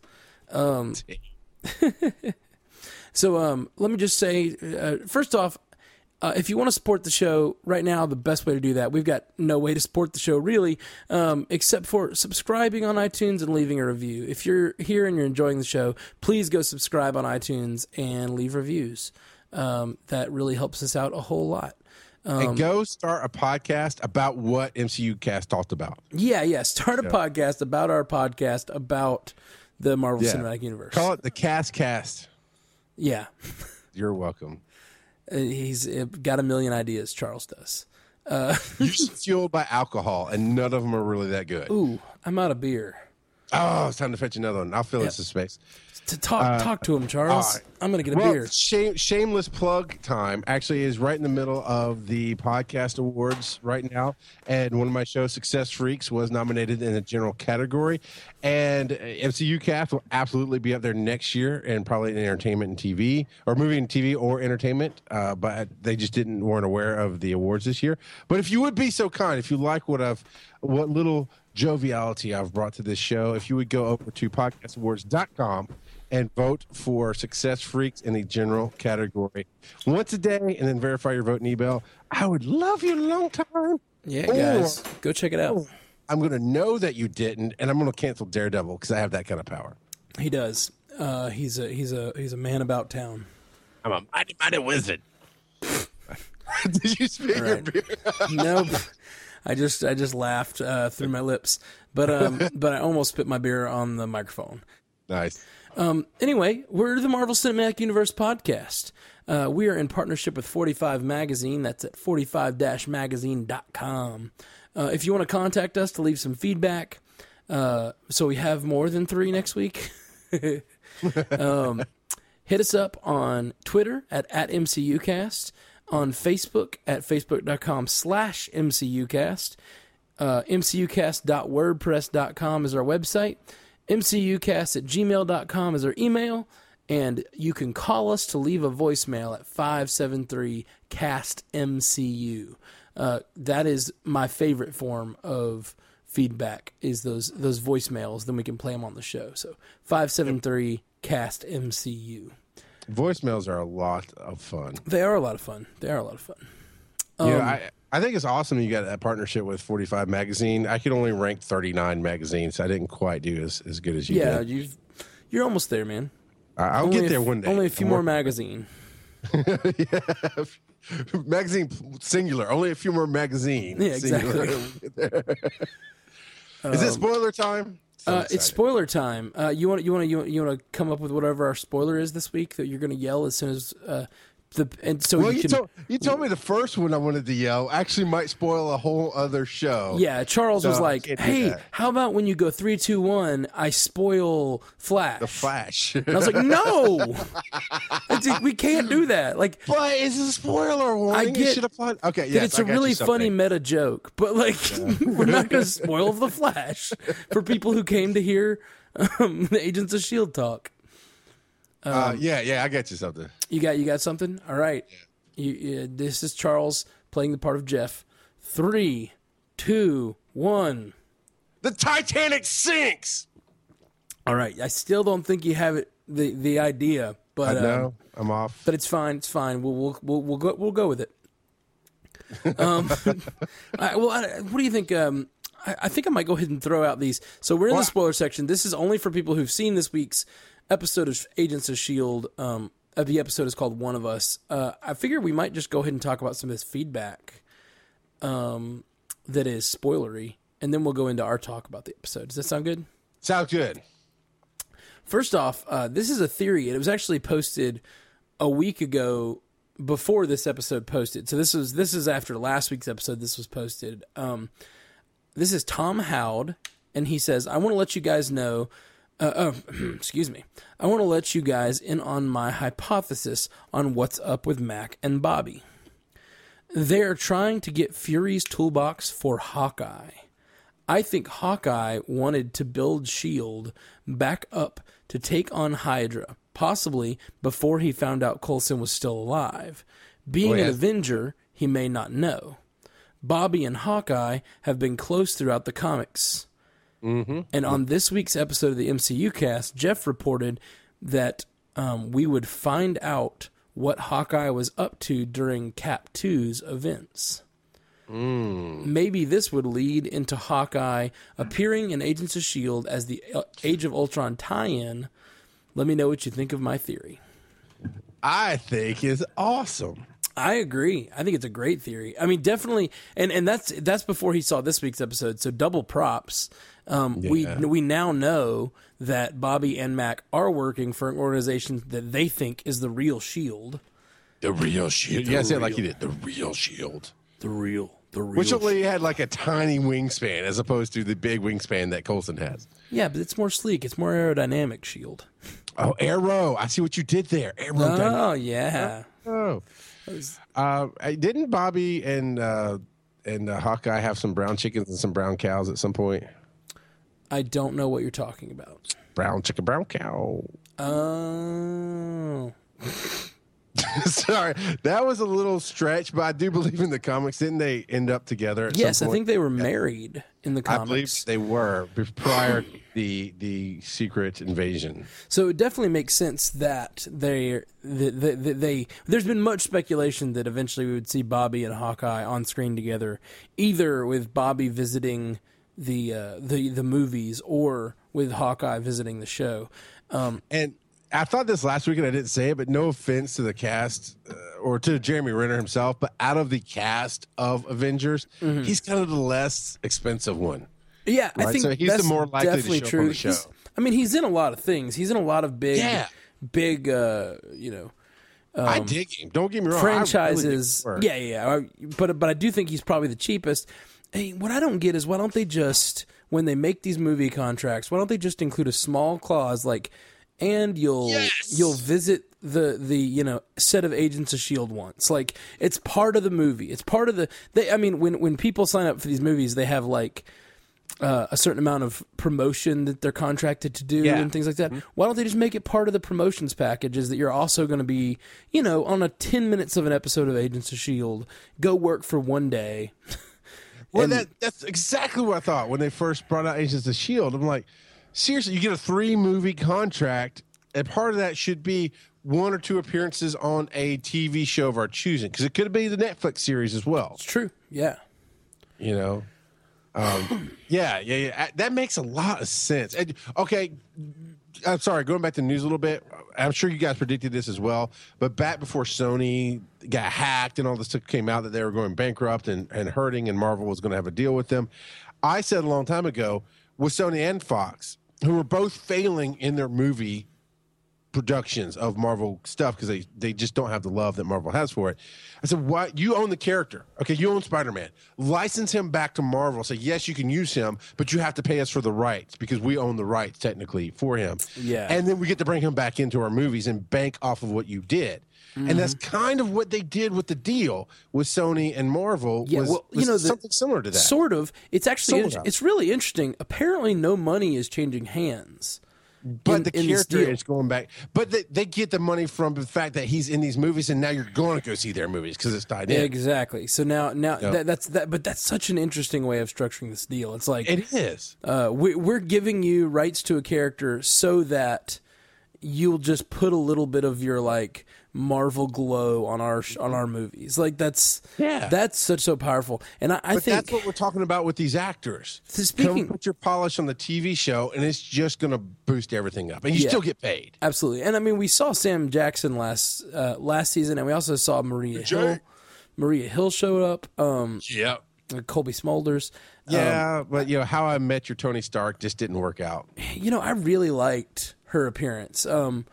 So um, let me just say, uh, first off, uh, if you want to support the show right now, the best way to do that, we've got no way to support the show really, um, except for subscribing on iTunes and leaving a review. If you're here and you're enjoying the show, please go subscribe on iTunes and leave reviews. Um, that really helps us out a whole lot. Um, and go start a podcast about what MCU Cast talked about. Yeah, yeah. Start a podcast about our podcast about the Marvel Yeah. Cinematic Universe. Call it the Cast Cast. Yeah. You're welcome. Uh, He's uh, got a million ideas, Charles does. You're fueled by alcohol, and none of them are really that good. Ooh, I'm out of beer. Oh, it's time to fetch another one. I'll fill in some space. To talk talk to him, Charles. right. I'm gonna get a Well, beer. shame, shameless plug time actually is right in the middle of the podcast awards right now, and one of my shows, Success Freaks, was nominated in the general category, and uh, MCU Cast will absolutely be up there next year, and probably in entertainment and TV, or movie and TV, or entertainment. Uh, but they just didn't weren't aware of the awards this year. But if you would be so kind, if you like what I've, what little joviality I've brought to this show, if you would go over to podcastawards.com and vote for Success Freaks in the general category once a day and then verify your vote in email. I would love you a long time. Yeah, Or- guys, go check it out. I'm going to know that you didn't, and I'm going to cancel Daredevil because I have that kind of power. He does. Uh, he's a he's a he's a man about town. I'm a mighty, mighty wizard. Did you speak your beer? nope. I just I just laughed uh, through my lips, but um, but I almost spit my beer on the microphone. Nice. Um, anyway, we're the Marvel Cinematic Universe podcast. Uh, we are in partnership with 45 Magazine. That's at 45-magazine.com. Uh, if you want to contact us to leave some feedback, uh, so we have more than three next week, um, hit us up on Twitter at, at MCUcast, on Facebook at facebook.com slash MCUcast, uh, mcucast.wordpress.com is our website. Mcucast at gmail.com is our email. And you can call us to leave a voicemail at 573 cast MCU. Uh, that is my favorite form of feedback is those those voicemails. Then we can play them on the show. So 573 cast MCU. Voicemails are a lot of fun. They are a lot of fun. They are a lot of fun. yeah, I, think it's awesome you got that partnership with 45 Magazine. I could only rank 39 magazines. I didn't quite do as, as good as you Yeah, did. you've you're almost there, man. I- I'll Only get there one day. Only a few I'm more working- magazine. magazine singular. Only a few more magazine. Yeah, singular. Is it spoiler time? So Uh, it's spoiler time. Uh, you want you want to you, want- you want to come up with whatever our spoiler is this week that you're going to yell as soon as uh, the and so well, you you, can. told, you told me the first one I wanted to yell actually might spoil a whole other show. yeah, Charles was like, "Hey, how about when you go three, two, one? I spoil Flash." The Flash. And I was like, "No, we can't do that." Like, but it's a spoiler warning. I get it should apply. Okay, yes, it's I a really funny meta joke, but like, we're not going to spoil the Flash for people who came to hear um, the Agents of Shield talk. Uh, yeah, yeah, I got you something. You got you got something? All right. You, you, this is Charles playing the part of Jeff. Three, two, one. The Titanic sinks. All right. I still don't think you have it the the idea, but I um, know. I'm off. but it's fine. It's fine. We'll we'll we'll, we'll go we'll go with it. Um, I, well, I, what do you think? Um, I, I think I might go ahead and throw out these. So we're in the spoiler section. This is only for people who've seen this week's episode of Agents of Shield. Um, the episode is called "One of Us." Uh, I figure we might just go ahead and talk about some of this feedback um, that is spoilery, and then we'll go into our talk about the episode. Does that sound good? Sounds good. First off, uh, this is a theory. It was actually posted a week ago before this episode posted. So this was this is after last week's episode. This was posted. Um, this is Tom Howd, and he says, "I want to let you guys know." Uh, uh, excuse me. I want to let you guys in on my hypothesis on what's up with Mac and Bobbi. They are trying to get Fury's toolbox for Hawkeye. I think Hawkeye wanted to build S.H.I.E.L.D. back up to take on Hydra, possibly before he found out Coulson was still alive. Being Oh, yeah. an Avenger, he may not know. Bobbi and Hawkeye have been close throughout the comics. Mm-hmm. And on this week's episode of the MCU cast, Jeff reported that um, we would find out what Hawkeye was up to during Cap 2's events. Maybe this would lead into Hawkeye appearing in Agents of S.H.I.E.L.D. as the uh, Age of Ultron tie in. Let me know what you think of my theory. I think is awesome. I agree. I think it's a great theory. I mean, definitely, and and that's that's before he saw this week's episode. So double props. Um, We Yeah. we now know that Bobbi and Mac are working for an organization that they think is the real Shield. The real shield. Yeah, say it like you did. The real shield. The real, the real. Which only had like a tiny wingspan as opposed to the big wingspan that Coulson has. yeah, but it's more sleek. It's more aerodynamic Shield. Oh, arrow. I see what you did there. Arrow. Oh yeah. Oh. Uh, I- didn't Bobbi and uh, and uh, Hawkeye have some brown chickens and some brown cows at some point? I don't know what you're talking about. Brown chicken, brown cow. Oh. Sorry, that was a little stretch, but I do believe in the comics. Didn't they end up together? At Yes, I think they were married in the comics. I believe they were prior to the the secret invasion. So it definitely makes sense that they they, they, they there's been much speculation that eventually we would see Bobbi and Hawkeye on screen together, either with Bobbi visiting the uh, the the movies or with Hawkeye visiting the show. Um, And I thought this last week, and I didn't say it, but no offense to the cast uh, or to Jeremy Renner himself, but out of the cast of Avengers, Mm-hmm. he's kind of the less expensive one. yeah, I think so he's the more likely to definitely show up true. on the show. He's- I mean, he's in a lot of things. He's in a lot of big, Yeah. big, uh, you know, I dig him. Don't get me wrong. Really franchises. yeah, yeah, yeah. I- But but I do think he's probably the cheapest. Hey, what I don't get is why don't they just when they make these movie contracts, why don't they just include a small clause like, and you'll Yes! you'll visit the the you know set of Agents of Shield once. Like it's part of the movie. It's part of the. They, I mean, when when people sign up for these movies, they have like. Uh, a certain amount of promotion that they're contracted to do Yeah. and things like that. Why don't they just make it part of the promotions packages that you're also going to be, you know, on a 10 minutes of an episode of Agents of S.H.I.E.L.D., go work for one day. Well, And- that that's exactly what I thought when they first brought out Agents of the Shield. I'm like, seriously, you get a three movie contract, and part of that should be one or two appearances on a TV show of our choosing, because it could be the Netflix series as well. It's true. Yeah. You know, um, yeah, yeah, yeah. That makes a lot of sense. And, okay, I'm sorry, going back to the news a little bit. I'm sure you guys predicted this as well, but back before Sony got hacked and all this came out that they were going bankrupt and, and hurting, and Marvel was going to have a deal with them, I said a long time ago with Sony and Fox, who were both failing in their movie productions of Marvel stuff because they, they just don't have the love that Marvel has for it. I said, "Why you own the character? Okay, you own Spider Man. License him back to Marvel. Say yes, you can use him, but you have to pay us for the rights because we own the rights technically for him. Yeah. and then we get to bring him back into our movies and bank off of what you did." And that's Mm-hmm. kind of what they did with the deal with Sony and Marvel. Yeah, was, well, you know, the- something similar to that. Sort of. It's actually Sort of. it's really interesting. Apparently, no money is changing hands. But in- the in character is going back. But they, they get the money from the fact that he's in these movies, and now you're going to go see their movies because it's tied in. Exactly. So now, now that, that's that. But that's such an interesting way of structuring this deal. It's like It is. uh, we, we're giving you rights to a character so that you'll just put a little bit of your like Marvel glow on our on our movies. Like that's Yeah. that's such so powerful. And I, I But think that's what we're talking about with these actors. So speaking- Come put your polish on the TV show, and it's just going to boost everything up, and you Yeah. still get paid. Absolutely, and I mean, we saw Sam Jackson last uh, last season, and we also saw Maria Hill. Maria Hill showed up. Um, Yep. Cobie Smulders. Yeah, but you know how I met your Tony Stark just didn't work out. You know, I really liked her appearance. Um,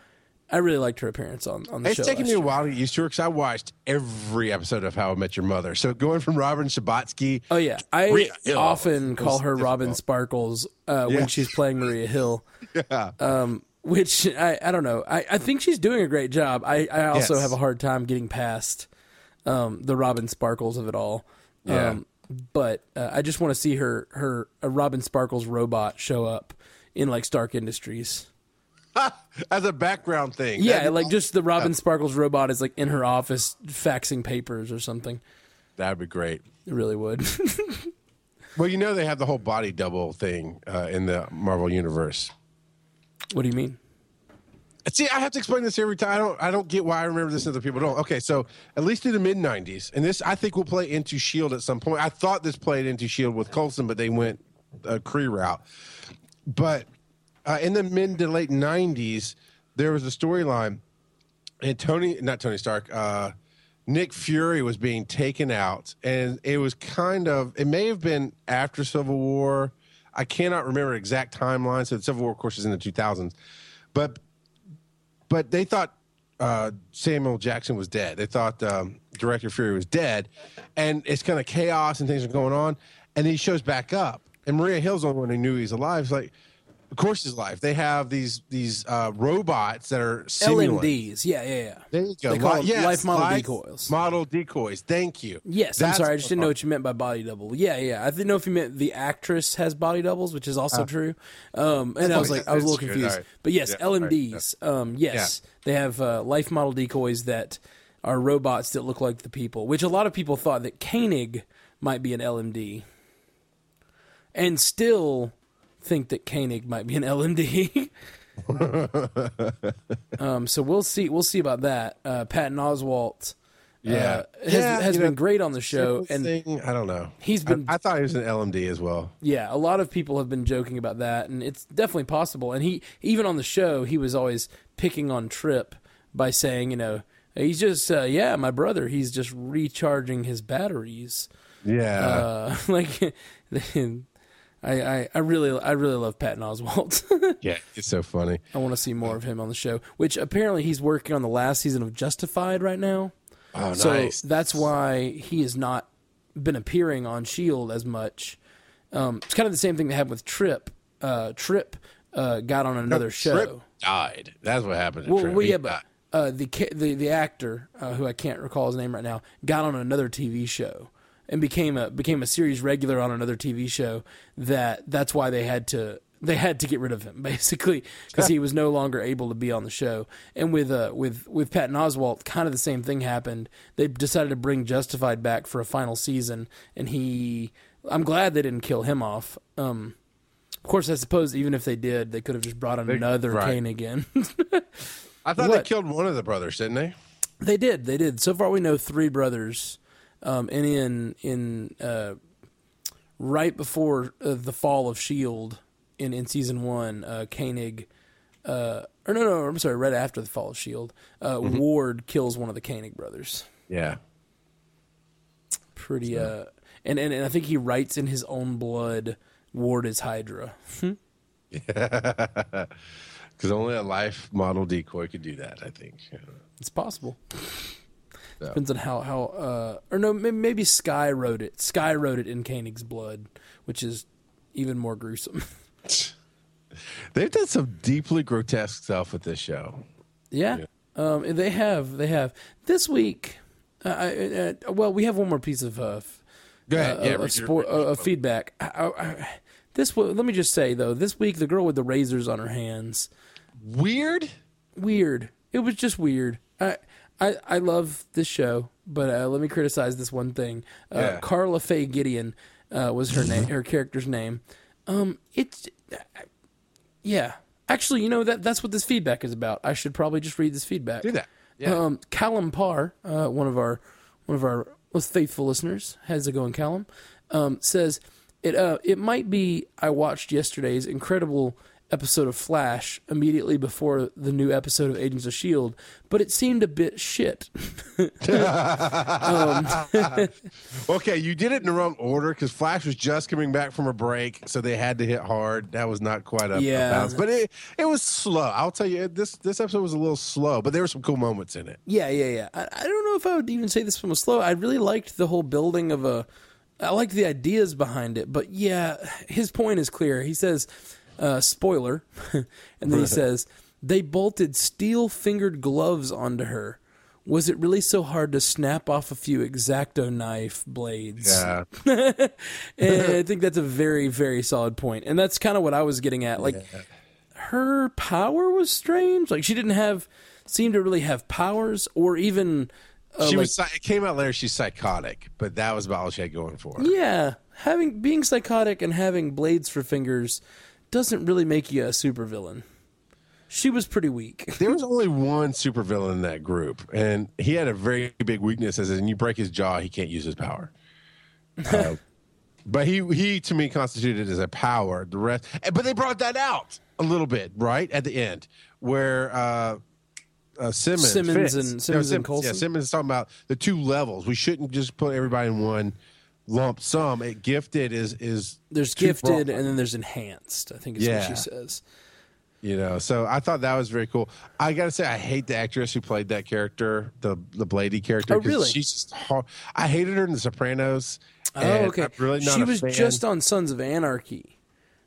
I really liked her appearance on, on the It's show. It's taken me a while to get used to her because I watched every episode of How I Met Your Mother. So going from Robin Scherbatsky, Oh yeah, I Maria often call her Robin difficult. Sparkles uh, Yeah. when she's playing Maria Hill. yeah, um, which I, I don't know. I, I think she's doing a great job. I, I also Yes. have a hard time getting past um, the Robin Sparkles of it all. Yeah. Um, but uh, I just want to see her her a Robin Sparkles robot show up in like Stark Industries. as a background thing. Yeah, like just the Robin Sparkles robot is like in her office faxing papers or something. That'd be great. It really would. Well, you know they have the whole body double thing uh, in the Marvel universe. what do you mean? See, I have to explain this every time. I don't. I don't get why I remember this and other people don't. Okay, so at least in the mid '90s, and this I think will play into Shield at some point. I thought this played into Shield with Coulson, but they went a Kree route. But uh, in the mid to late '90s, there was a storyline, and Tony, not Tony Stark, uh, Nick Fury was being taken out, and it was kind of. It may have been after Civil War. I cannot remember exact timeline. So the Civil War, of course, is in the 2000s, but but they thought uh, Samuel Jackson was dead. They thought um, Director Fury was dead, and it's kind of chaos and things are going on. And he shows back up, and Maria Hill's the only one who knew he's alive. It's like, of course he's alive. They have these these uh, robots that are simulants. LMDs. Yeah, yeah, yeah. There you go. They call Li- them life model life decoys. Model decoys. Thank you. Yes, I'm sorry. I just didn't know what- you meant by body double. Yeah, yeah. I didn't know if you meant the actress has body doubles, which is also true. Um, and I was like, I was a little confused. Right. But yes, Yeah, all right. LMDs. Um, yes, they have uh, life model decoys that are robots that look like the people. Which a lot of people thought that Koenig might be an LMD, and still think that Koenig might be an LMD. um, so we'll see. We'll see about that. Uh, Patton Oswalt. Yeah. uh, has, Yeah, has been know, great on the show, and thing, I don't know. he's been- I, I thought he was an LMD as well. yeah, a lot of people have been joking about that, and it's definitely possible. And he even on the show, he was always picking on Trip by saying, you know, he's just uh, yeah, my brother, he's just recharging his batteries. Yeah. Uh, like, I, I I really I really love Patton Oswalt. yeah. It's so funny. I want to see more of him on the show. Which apparently he's working on the last season of Justified right now. Oh, So nice. that's why he has not been appearing on Shield as much. Um, it's kind of the same thing that happened with Trip. Uh, Trip uh, got on another show. Trip died. That's what happened. To Well, Trip. well, yeah, but uh, the the the actor uh, who I can't recall his name right now got on another TV show and became a became a series regular on another TV show. That that's why they had to they had to get rid of him basically because he was no longer able to be on the show. And with uh with with Patton Oswalt, kind of the same thing happened. They decided to bring Justified back for a final season, and he. I'm glad they didn't kill him off. Um, of course, I suppose even if they did, they could have just brought another right. Kane again. I thought what? they killed one of the brothers, didn't they? They did. They did. So far, we know three brothers. Um, and in in uh, right before uh, the fall of Shield in in season one, uh, Koenig. Uh, or no, no, I'm sorry. Right after the fall of Shield, uh, Ward kills one of the Koenig brothers. Yeah. Pretty. Uh, and, and and I think he writes in his own blood, Ward is Hydra. Yeah, Because only a life model decoy could do that, I think. It's possible. Yeah. Depends on how how uh, or no may- maybe Skye wrote it. Skye wrote it in Koenig's blood, which is even more gruesome. They've done some deeply grotesque stuff with this show. yeah, Um, and they have they have this week. Uh, I- uh, well, we have one more piece of uh, Go ahead. uh, yeah, of read sport, uh, of feedback. I, I, I- this let me just say though, this week the girl with the razors on her hands, Weird. weird. It was just weird. I I, I love this show, but uh, let me criticize this one thing. Uh, Yeah. Karla Faye Gideon uh, was her name, her character's name. Um, it's yeah. Actually, you know that that's what this feedback is about. I should probably just read this feedback. Do that. Yeah. Um, Callum Parr, uh, one of our one of our most faithful listeners, how's it going, Callum? Um, says it uh, it might be I watched yesterday's incredible episode of Flash immediately before the new episode of Agents of Shield, but it seemed a bit shit. um, okay, you did it in the wrong order because Flash was just coming back from a break, so they had to hit hard. That was not quite a, Yeah. but it it was slow. I'll tell you, this this episode was a little slow, but there were some cool moments in it. Yeah, yeah, yeah. I, I don't know if I would even say this one was slow. I really liked the whole building of a. I liked the ideas behind it, but yeah, his point is clear. He says, uh, "Spoiler," and then he says they bolted steel-fingered gloves onto her. Was it really so hard to snap off a few exacto knife blades? Yeah, I think that's a very, very solid point, and that's kind of what I was getting at. Like, her power was strange. Like, she didn't have, seem to really have powers, or even, uh, she like, was. It came out later. She's psychotic, but that was about all she had going for her. yeah, having being psychotic and having blades for fingers doesn't really make you a supervillain. She was pretty weak. There was only one supervillain in that group, and he had a very big weakness. As in, you break his jaw, he can't use his power. Uh, but he he to me constituted as a power. The rest, but they brought that out a little bit right at the end, where uh, uh, Simmons, Simmons Fitz- and- Simmons and Coulson? Yeah, Simmons is talking about the two levels. We shouldn't just put everybody in one lump sum. It gifted is is There's gifted, broad. and then there's enhanced. I think is what she says. You know, so I thought that was very cool. I gotta say, I hate the actress who played that character, the the Blady character. Oh, really? She's just hard. I hated her in The Sopranos. Oh, okay. Really she was fan. just on Sons of Anarchy.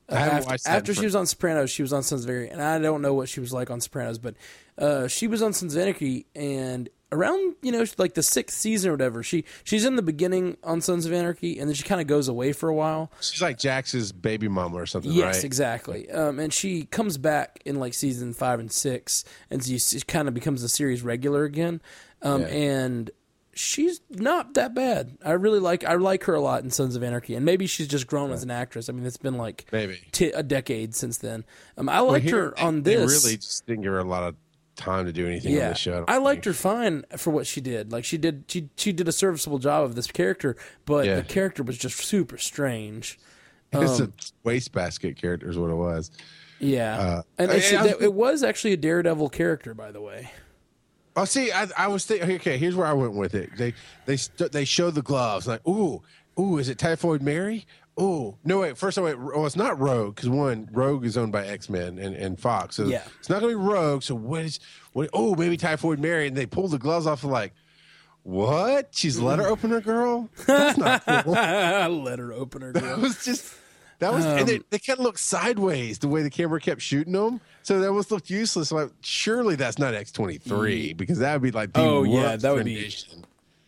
Uh, I haven't after watched that after she was on Sopranos, she was on Sons of Anarchy, and I don't know what she was like on Sopranos, but uh, she was on Sons of Anarchy, and around you know like the sixth season or whatever, she she's in the beginning on Sons of Anarchy, and then she kind of goes away for a while. She's like Jax's baby mama or something, Yes, right? exactly. Um, and she comes back in like season five and six, and she, she kind of becomes a series regular again. Um, Yeah. And she's not that bad. I really like I like her a lot in Sons of Anarchy, and maybe she's just grown as an actress. I mean, it's been like Maybe. t- a decade since then. Um, I Well, liked here, her on this. really just didn't give her a lot of time to do anything on yeah, the show. I liked her fine for what she did. Like she did, she she did a serviceable job of this character, but Yeah. the character was just super strange. It's um, a wastebasket character is what it was. Yeah, Uh, and I- it's- was- it was actually a Daredevil character, by the way. Oh, see, I, I was thinking. Okay, here's where I went with it. They they st- they showed the gloves. Like, ooh, ooh, is it Typhoid Mary? Ooh, no wait. First, I went. Oh, it's not Rogue because one, Rogue is owned by X Men and, and Fox, so Yeah. it's not gonna be Rogue. So what is what? Oh, maybe Typhoid Mary, and they pulled the gloves off. And like, what? She's letter opener girl. That's not cool. Letter opener That girl. was just. That was, and Um, they, they kind of looked sideways the way the camera kept shooting them. So that almost looked useless. Like, surely that's not X twenty three because that would be like the Oh, yeah, that would be- rendition.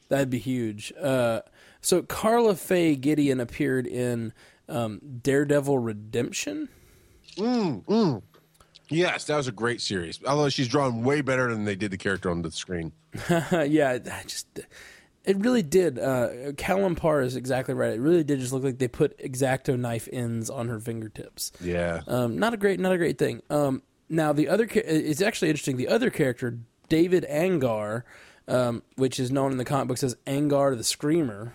That'd be huge. Uh, so Karla Faye Gideon appeared in um, Daredevil Redemption. Yes, that was a great series. Although she's drawn way better than they did the character on the screen. yeah, I just it really did. Uh, Callum Parr is exactly right. It really did just look like they put exacto knife ends on her fingertips. Yeah. Um, not a great, not a great thing. Um, now the other, it's actually interesting. The other character, David Angar, um, which is known in the comic books as Angar the Screamer.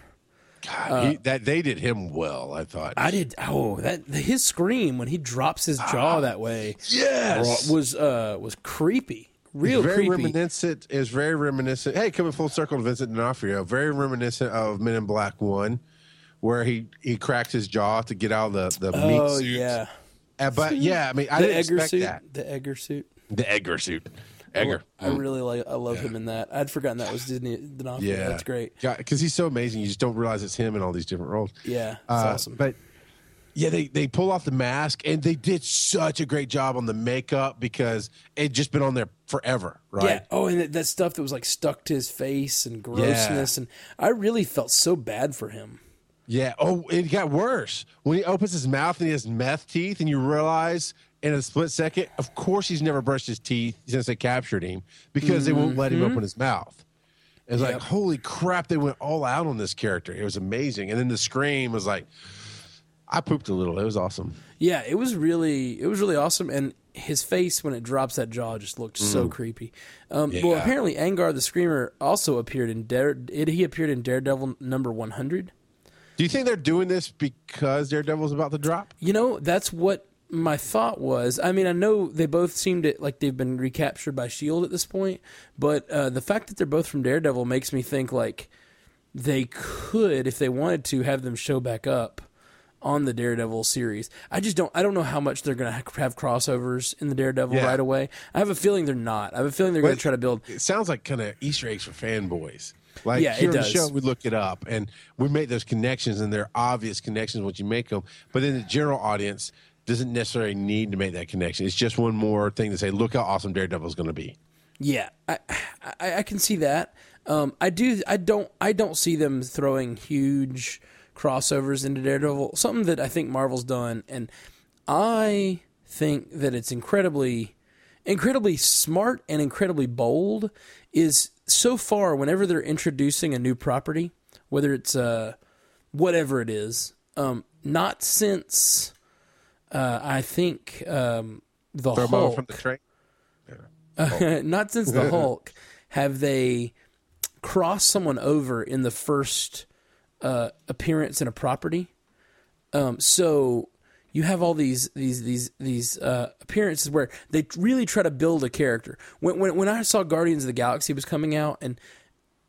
God, he, that they did him well. I thought. I did. Oh, that his scream when he drops his jaw that way yes. was uh was creepy, real very creepy. reminiscent. Is very reminiscent. Hey, coming full circle to Vincent D'Onofrio. Very reminiscent of Men in Black One, where he he cracked his jaw to get out of the the meat oh suit. yeah, Uh, but yeah, I mean, I the didn't Edgar expect suit, that. the Edgar suit. The Edgar suit. Edgar. I really like. I love him in that. I'd forgotten that was Disney D'Onofrio. Yeah, that's great. Yeah, Because he's so amazing, you just don't realize it's him in all these different roles. Yeah, it's Uh, awesome. But yeah, they they pull off the mask and they did such a great job on the makeup because it just been on there forever, right? Yeah. Oh, and that, that stuff that was like stuck to his face and grossness, and I really felt so bad for him. Yeah. Oh, it got worse when he opens his mouth and he has meth teeth, and you realize in a split second, of course, he's never brushed his teeth since they captured him because they won't let him open his mouth. It's like, holy crap, they went all out on this character. It was amazing. And then the scream was like, I pooped a little. It was awesome. Yeah, it was really, it was really awesome, and his face when it drops that jaw just looked so creepy. Um, Well, Mm. Apparently, Angar the Screamer also appeared in Dare. Did he appeared in Daredevil number one hundred? Do you think they're doing this because Daredevil's about to drop? You know, that's what my thought was, I mean, I know they both seem to like they've been recaptured by Shield at this point, but uh, the fact that they're both from Daredevil makes me think like they could, if they wanted to, have them show back up on the Daredevil series. I just don't. I don't know how much they're going to have crossovers in the Daredevil Yeah. right away. I have a feeling they're not. I have a feeling they're going to try to build. It sounds like kind of Easter eggs for fanboys. Like Yeah, it here on the does. show, we look it up and we make those connections, and they're obvious connections once you make them. But then the general audience doesn't necessarily need to make that connection. It's just one more thing to say, look how awesome Daredevil is going to be. Yeah, I, I I can see that. Um, I do. I don't. I don't see them throwing huge crossovers into Daredevil. Something that I think Marvel's done, and I think that it's incredibly, incredibly smart and incredibly bold. Is so far whenever they're introducing a new property, whether it's uh whatever it is, um, not since uh, I think um, the Throw Hulk from the train. not since the Hulk have they crossed someone over in the first uh, appearance in a property. Um, so you have all these these these these uh, appearances where they really try to build a character. When, when when I saw Guardians of the Galaxy was coming out, and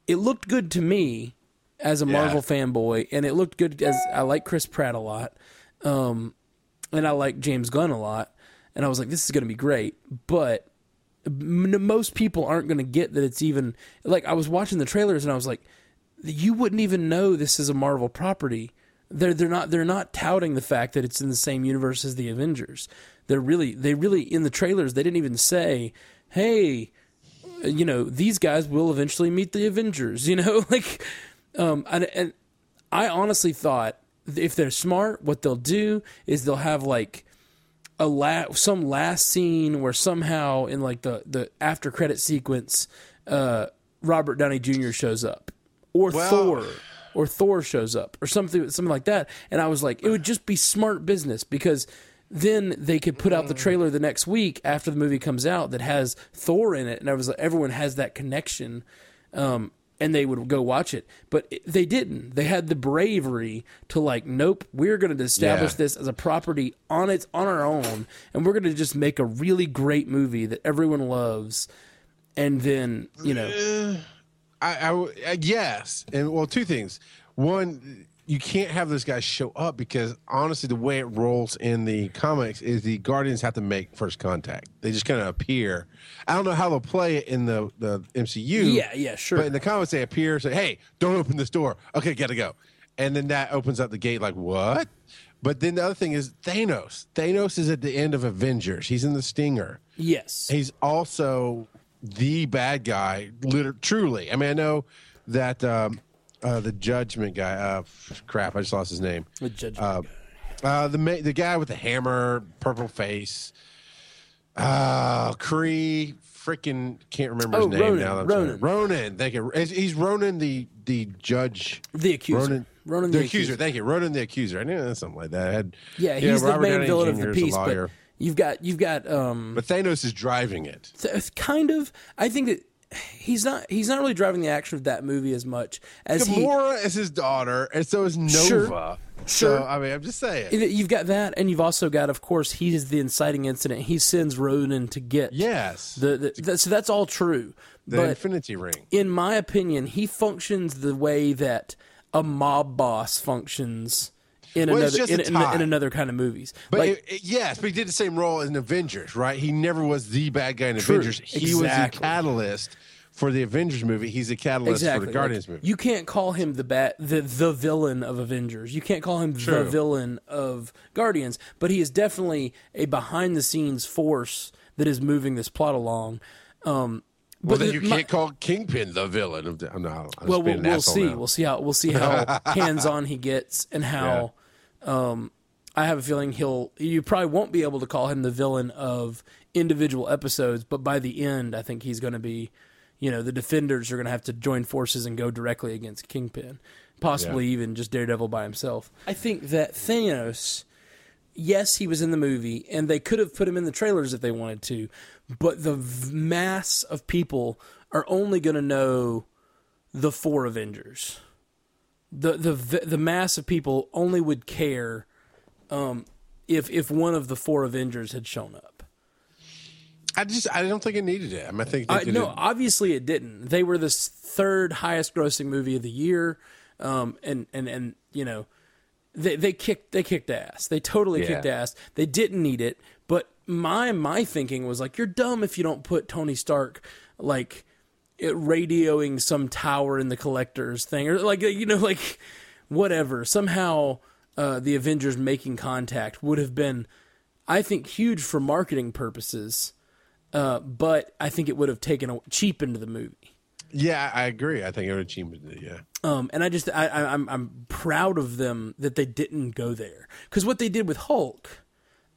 it looked good to me as a Marvel fanboy, and it looked good as I like Chris Pratt a lot, um, and I like James Gunn a lot, and I was like, this is going to be great, but most people aren't going to get that it's even like I was watching the trailers and I was like, you wouldn't even know this is a Marvel property. They're they're not they're not touting the fact that it's in the same universe as the Avengers. They're really they really in the trailers they didn't even say, hey, you know these guys will eventually meet the Avengers. You know like, um and, and I honestly thought if they're smart, what they'll do is they'll have like a la- some last scene where somehow in like the the after credit sequence, uh, Robert Downey Jr. shows up, or Well- Thor, or Thor shows up, or something something like that. And I was like, it would just be smart business because then they could put out the trailer the next week after the movie comes out that has Thor in it, and I was like, everyone has that connection. Um, and they would go watch it, but it, they didn't. They had the bravery to like, nope, we're going to establish Yeah. this as a property on its on our own, and we're going to just make a really great movie that everyone loves, and then you know, I uh, yes, and well, two things. One, you can't have those guys show up because honestly, the way it rolls in the comics is the Guardians have to make first contact. They just kind of appear. I don't know how they'll play it in the the MCU. Yeah, yeah, sure. But in the comics, they appear, say, "Hey, don't open this door." Okay, gotta go, and then that opens up the gate. Like what? But then the other thing is Thanos. Thanos is at the end of Avengers. He's in the Stinger. yes, He's also the bad guy, liter- truly. I mean, I know that um, uh, the Judgment guy. Uh, crap, I just lost his name. the judge. Uh, uh, the ma- the guy with the hammer, purple face. Uh, Kree. Freaking can't remember his Oh, name Ronan, now. that I'm Ronan. Ronan. Thank you. He's- Ronan the the judge. the accuser, Ronan, Ronan the, accuser. Thank you, Ronan the accuser. I knew that something like that. I had, Yeah, he's the main Downey villain of the piece, but you've got you've got um, but Thanos is driving it. th- kind of. I think that he's not he's not really driving the action of that movie as much as he Gamora is his daughter, and so is Nova. Sure. So Sure. I mean, I'm just saying. You've got that, and you've also got, of course, he is the inciting incident. He sends Ronan to get yes, the, the, that- so that's all true. the but Infinity Ring. in my opinion, he functions the way that a mob boss functions in Well, another in, in, in another kind of movies. But like, it- it- yes, but he did the same role in Avengers, right? He never was the bad guy in True. Avengers. He was the catalyst for the Avengers movie. He's the catalyst exactly. for the Guardians Like, movie. You can't call him the bat the the villain of Avengers. You can't call him the villain of Guardians, but he is definitely a behind the scenes force that is moving this plot along. Um, well, but then you my- can't call Kingpin the villain of the. I'm not, I'm well, we'll, we'll see. now. We'll see how we'll see how hands on he gets and how. Um, I have a feeling he'll. You probably won't be able to call him the villain of individual episodes, but by the end, I think he's going to be. You know, the defenders are going to have to join forces and go directly against Kingpin, possibly even just Daredevil by himself. I think that Thanos. Yes, he was in the movie, and they could have put him in the trailers if they wanted to, but the v- mass of people are only going to know the four Avengers. The the the mass of people only would care um, if if one of the four Avengers had shown up. I just I don't think it needed it. I, mean, I think Uh, no, obviously it didn't. They were the third highest grossing movie of the year, um, and and and you know, they they kicked they kicked ass. They totally Yeah. kicked ass. They didn't need it, but my my thinking was like, you're dumb if you don't put Tony Stark like it, radioing some tower in the collectors thing, or like you know, like whatever. Somehow, uh, the Avengers making contact would have been, I think, huge for marketing purposes. Uh, but I think it would have taken a cheapened the movie. yeah, I agree. I think it would achieve it. Yeah. Um, and I just I, I, I'm I'm proud of them that they didn't go there because what they did with Hulk,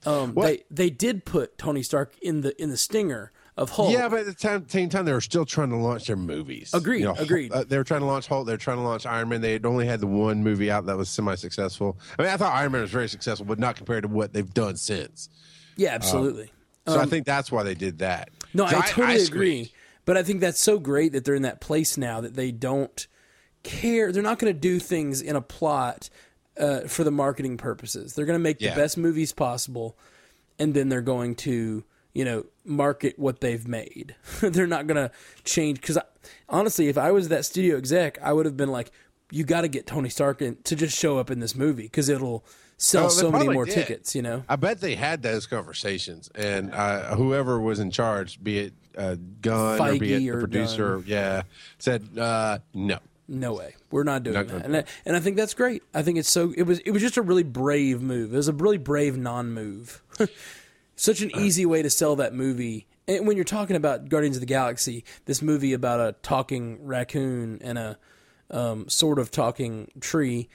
um, What? they they did put Tony Stark in the in the stinger of Hulk. Yeah, but at the time, same time, they were still trying to launch their movies. Agreed, Hulk- agreed. uh, they were trying to launch Hulk. They were trying to launch Iron Man. They had only had the one movie out that was semi-successful. I mean, I thought Iron Man was very successful, but not compared to what they've done since. yeah, absolutely. So I think that's why they did that. No, I, totally agree. But I think that's so great that they're in that place now that they don't care. They're not going to do things in a plot uh, for the marketing purposes. They're going to make Yeah. the best movies possible, and then they're going to, you know, market what they've made. they're not going to change. Because honestly, if I was that studio exec, I would have been like, you got to get Tony Stark in, to just show up in this movie because it'll sell Oh, so many more did. tickets, you know? I bet they had those conversations, and uh, whoever was in charge, be it uh, Gunn or be it Feige the or producer, yeah, said uh, no. No way. We're not doing Not that. And I, and I think that's great. I think it's so it was it was just a really brave move. It was a really brave non-move. Such an easy way to sell that movie. And when you're talking about Guardians of the Galaxy, this movie about a talking raccoon and a um, sort of talking tree,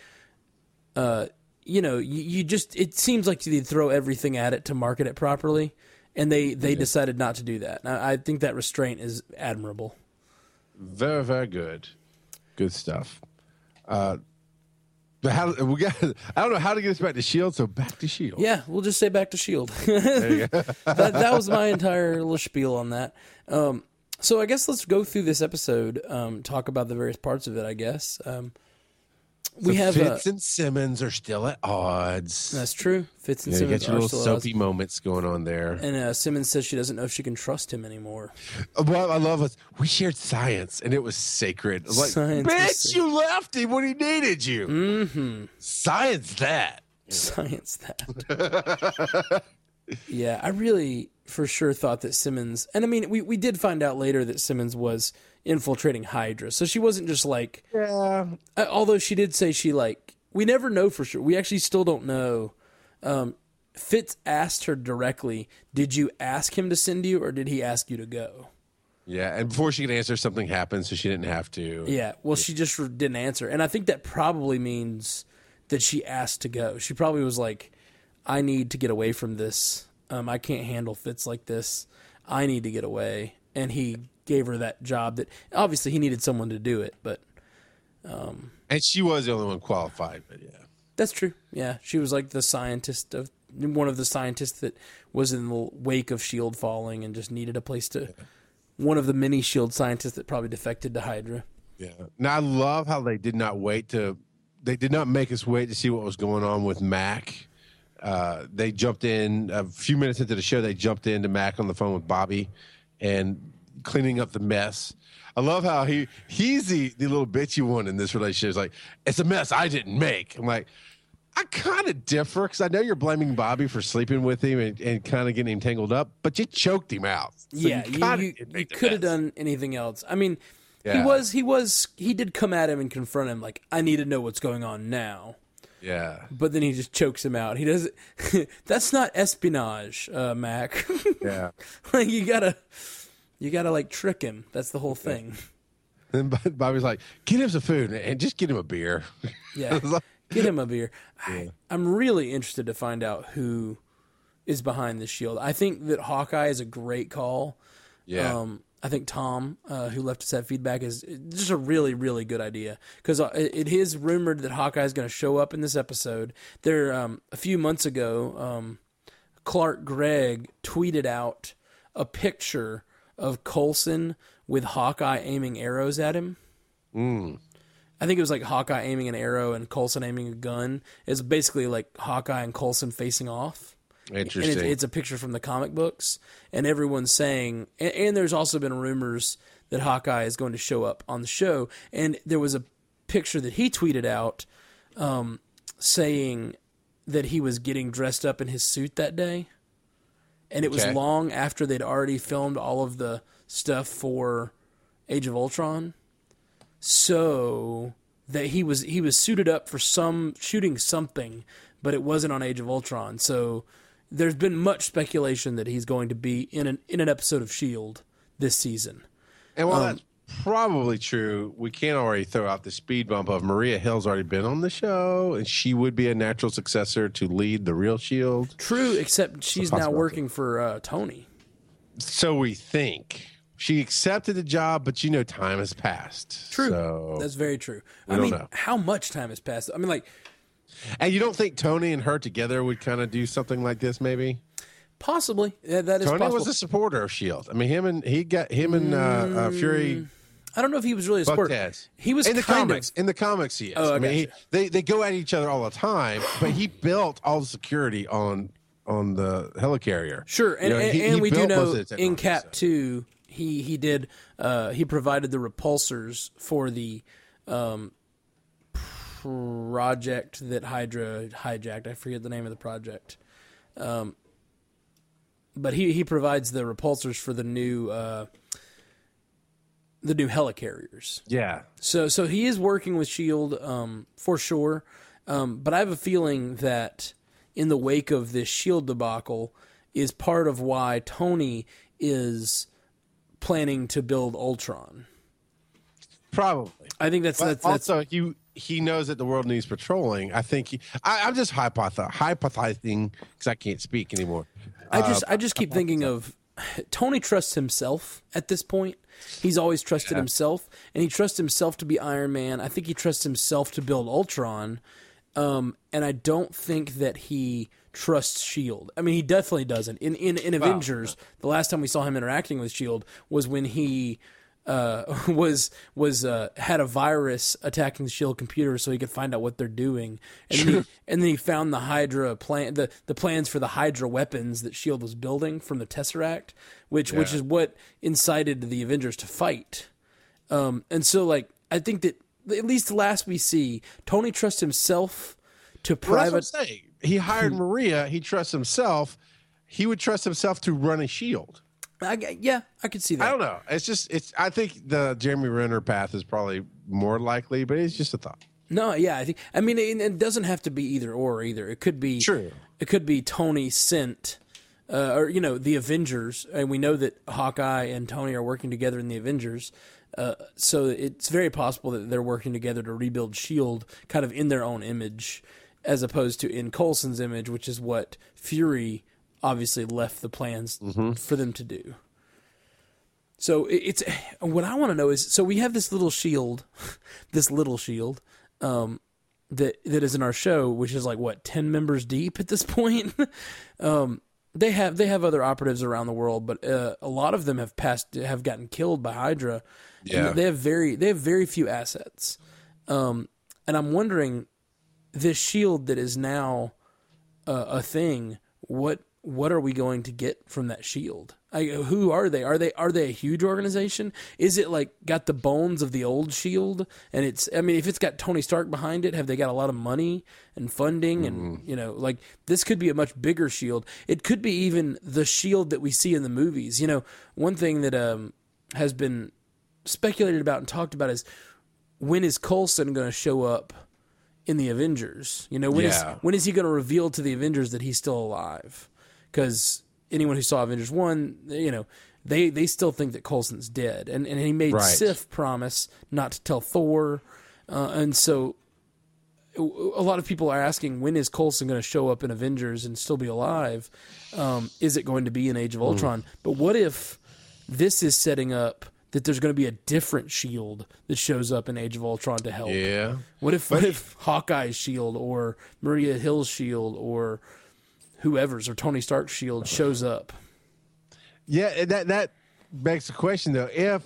uh, you know, you, you just it seems like you'd throw everything at it to market it properly, and they they decided not to do that. And I, I think that restraint is admirable. Very, very good, good stuff. Uh, how we got? I don't know how to get us back to Shield. So back to Shield. Yeah, we'll just say back to Shield. that, that was my entire little spiel on that. Um, so I guess let's go through this episode, um, talk about the various parts of it. I guess um, we have uh, Fitz and Simmons are still at odds. that's true. Fitz and Yeah, you Simmons got your are little still at odds. soapy moments going on there. and uh, Simmons says she doesn't know if she can trust him anymore. Well, I love us. we shared science and it was sacred. Like, Science bitch, you left him when he needed you. Mm-hmm. Science that. Science that. yeah, I really for sure thought that Simmons, and I mean, we, we did find out later that Simmons was infiltrating Hydra, so she wasn't just like Yeah. Uh, although she did say she like we never know for sure we actually still don't know um fitz asked her directly did you ask him to send you or did he ask you to go Yeah. And before she could answer, something happened, so she didn't have to. yeah well she just didn't answer and i think that probably means that she asked to go she probably was like i need to get away from this um i can't handle Fitz like this i need to get away and he gave her that job that obviously he needed someone to do it but And she was the only one qualified, but yeah. That's true. Yeah, she was like the scientist of one of the scientists that was in the wake of Shield falling and just needed a place to. One of the many Shield scientists that probably defected to Hydra. Yeah. Now I love how they did not wait to they did not make us wait to see what was going on with Mac. Uh, they jumped in a few minutes into the show. They jumped into Mac on the phone with Bobbi and cleaning up the mess. I love how he he's the, the little bitchy one in this relationship. It's like it's a mess I didn't make. I'm like, I kind of differ because I know you're blaming Bobbi for sleeping with him and, and kind of getting him tangled up, but you choked him out. So yeah, kinda you you, you could have done anything else. I mean, he was he was he did come at him and confront him like I need to know what's going on now. Yeah. But then he just chokes him out. He does not That's not espionage, uh, Mac. Yeah. like you gotta you gotta like trick him. That's the whole thing. Then Bobbi's like, get him some food and just get him a beer. Yeah. Get him a beer. I, I'm really interested to find out who is behind the shield. I think that Hawkeye is a great call. Yeah. Um, I think Tom, uh, who left us that feedback, is just a really, really good idea because uh, it, is rumored that Hawkeye is going to show up in this episode. There, um, a few months ago, um, Clark Gregg tweeted out a picture of Coulson with Hawkeye aiming arrows at him. I think it was like Hawkeye aiming an arrow and Coulson aiming a gun. It's basically like Hawkeye and Coulson facing off. Interesting. And it's, it's a picture from the comic books, and everyone's saying, and, and there's also been rumors that Hawkeye is going to show up on the show. And there was a picture that he tweeted out um, saying that he was getting dressed up in his suit that day. And it was long after they'd already filmed all of the stuff for Age of Ultron. So that he was he was suited up for some shooting something, but it wasn't on Age of Ultron. So there's been much speculation that he's going to be in an in an episode of Shield this season. And um, while that's probably true, we can't already throw out the speed bump of Maria Hill's already been on the show, and she would be a natural successor to lead the real Shield. True, except she's now working for uh, Tony. So we think she accepted the job, but you know, time has passed. True. So, That's very true. I mean, know. how much time has passed? I mean, like and you don't think Tony and her together would kind of do something like this? Maybe possibly yeah, that is Tony possible. was a supporter of Shield. I mean, him and he got him and uh, uh, Fury. I don't know if he was really a supporter. He was in the comics. Of, In the comics, he is. Oh, I I mean, he, they they go at each other all the time, but he built all the security on on the helicarrier. sure, and, You know, and, he- and he we do know in Cap so. Two, he he did uh, he provided the repulsors for the um, project that Hydra hijacked. I forget the name of the project. Um, but he he provides the repulsors for the new uh, the new helicarriers. Yeah, So so he is working with Shield um, for sure, um, but I have a feeling that in the wake of this Shield debacle is part of why Tony is planning to build Ultron. probably. I think that's But that's, that's also, he he knows that the world needs patrolling. I think he. I, I'm just hypoth- hypothesizing because I can't speak anymore. I just I just keep thinking of Tony trusts himself at this point. He's always trusted himself, and he trusts himself to be Iron Man. I think he trusts himself to build Ultron, um, and I don't think that he trusts Shield. I mean, he definitely doesn't. In in, in Avengers, the last time we saw him interacting with Shield was when he. Uh, was was uh, had a virus attacking the Shield computer so he could find out what they're doing, and then he, and then he found the Hydra plan the, the plans for the Hydra weapons that Shield was building from the Tesseract, which which is what incited the Avengers to fight. Um, and so like I think that at least the last we see, Tony trusts himself to Well, private. saying. He hired Maria. He trusts himself. He would trust himself to run a shield. I, yeah, I could see that. I don't know. It's just it's. I think the Jeremy Renner path is probably more likely, but it's just a thought. No, yeah, I think. I mean, it, it doesn't have to be either or either. It could be. True. It could be Tony sent, uh, or you know, the Avengers, and we know that Hawkeye and Tony are working together in the Avengers. Uh, so it's very possible that they're working together to rebuild Shield, kind of in their own image, as opposed to in Coulson's image, which is what Fury obviously left the plans for them to do. So it's what I want to know is so we have this little shield, this little shield, um, that that is in our show, which is like what ten members deep at this point. um, they have they have other operatives around the world, but uh, a lot of them have passed have gotten killed by Hydra. And Yeah. they have very they have very few assets, um, and I'm wondering this shield that is now uh, a thing. What what are we going to get from that shield? I, who are they? Are they are they a huge organization? Is it like got the bones of the old shield? And it's I mean, if it's got Tony Stark behind it, have they got a lot of money and funding? And you know, like this could be a much bigger shield. It could be even the shield that we see in the movies. You know, one thing that um, has been speculated about and talked about is when is Coulson going to show up in the Avengers? You know, when is Yeah. when is he going to reveal to the Avengers that he's still alive? Because anyone who saw Avengers one, you know, they they still think that Coulson's dead, and and he made Right. Sif promise not to tell Thor, uh, and so a lot of people are asking when is Coulson going to show up in Avengers and still be alive? Um, is it going to be in Age of Hmm. Ultron? But what if this is setting up that there's going to be a different Shield that shows up in Age of Ultron to help? Yeah. What if what if Hawkeye's shield or Maria Hill's shield or whoever's or Tony Stark's shield shows up? Yeah, that that begs the question though: if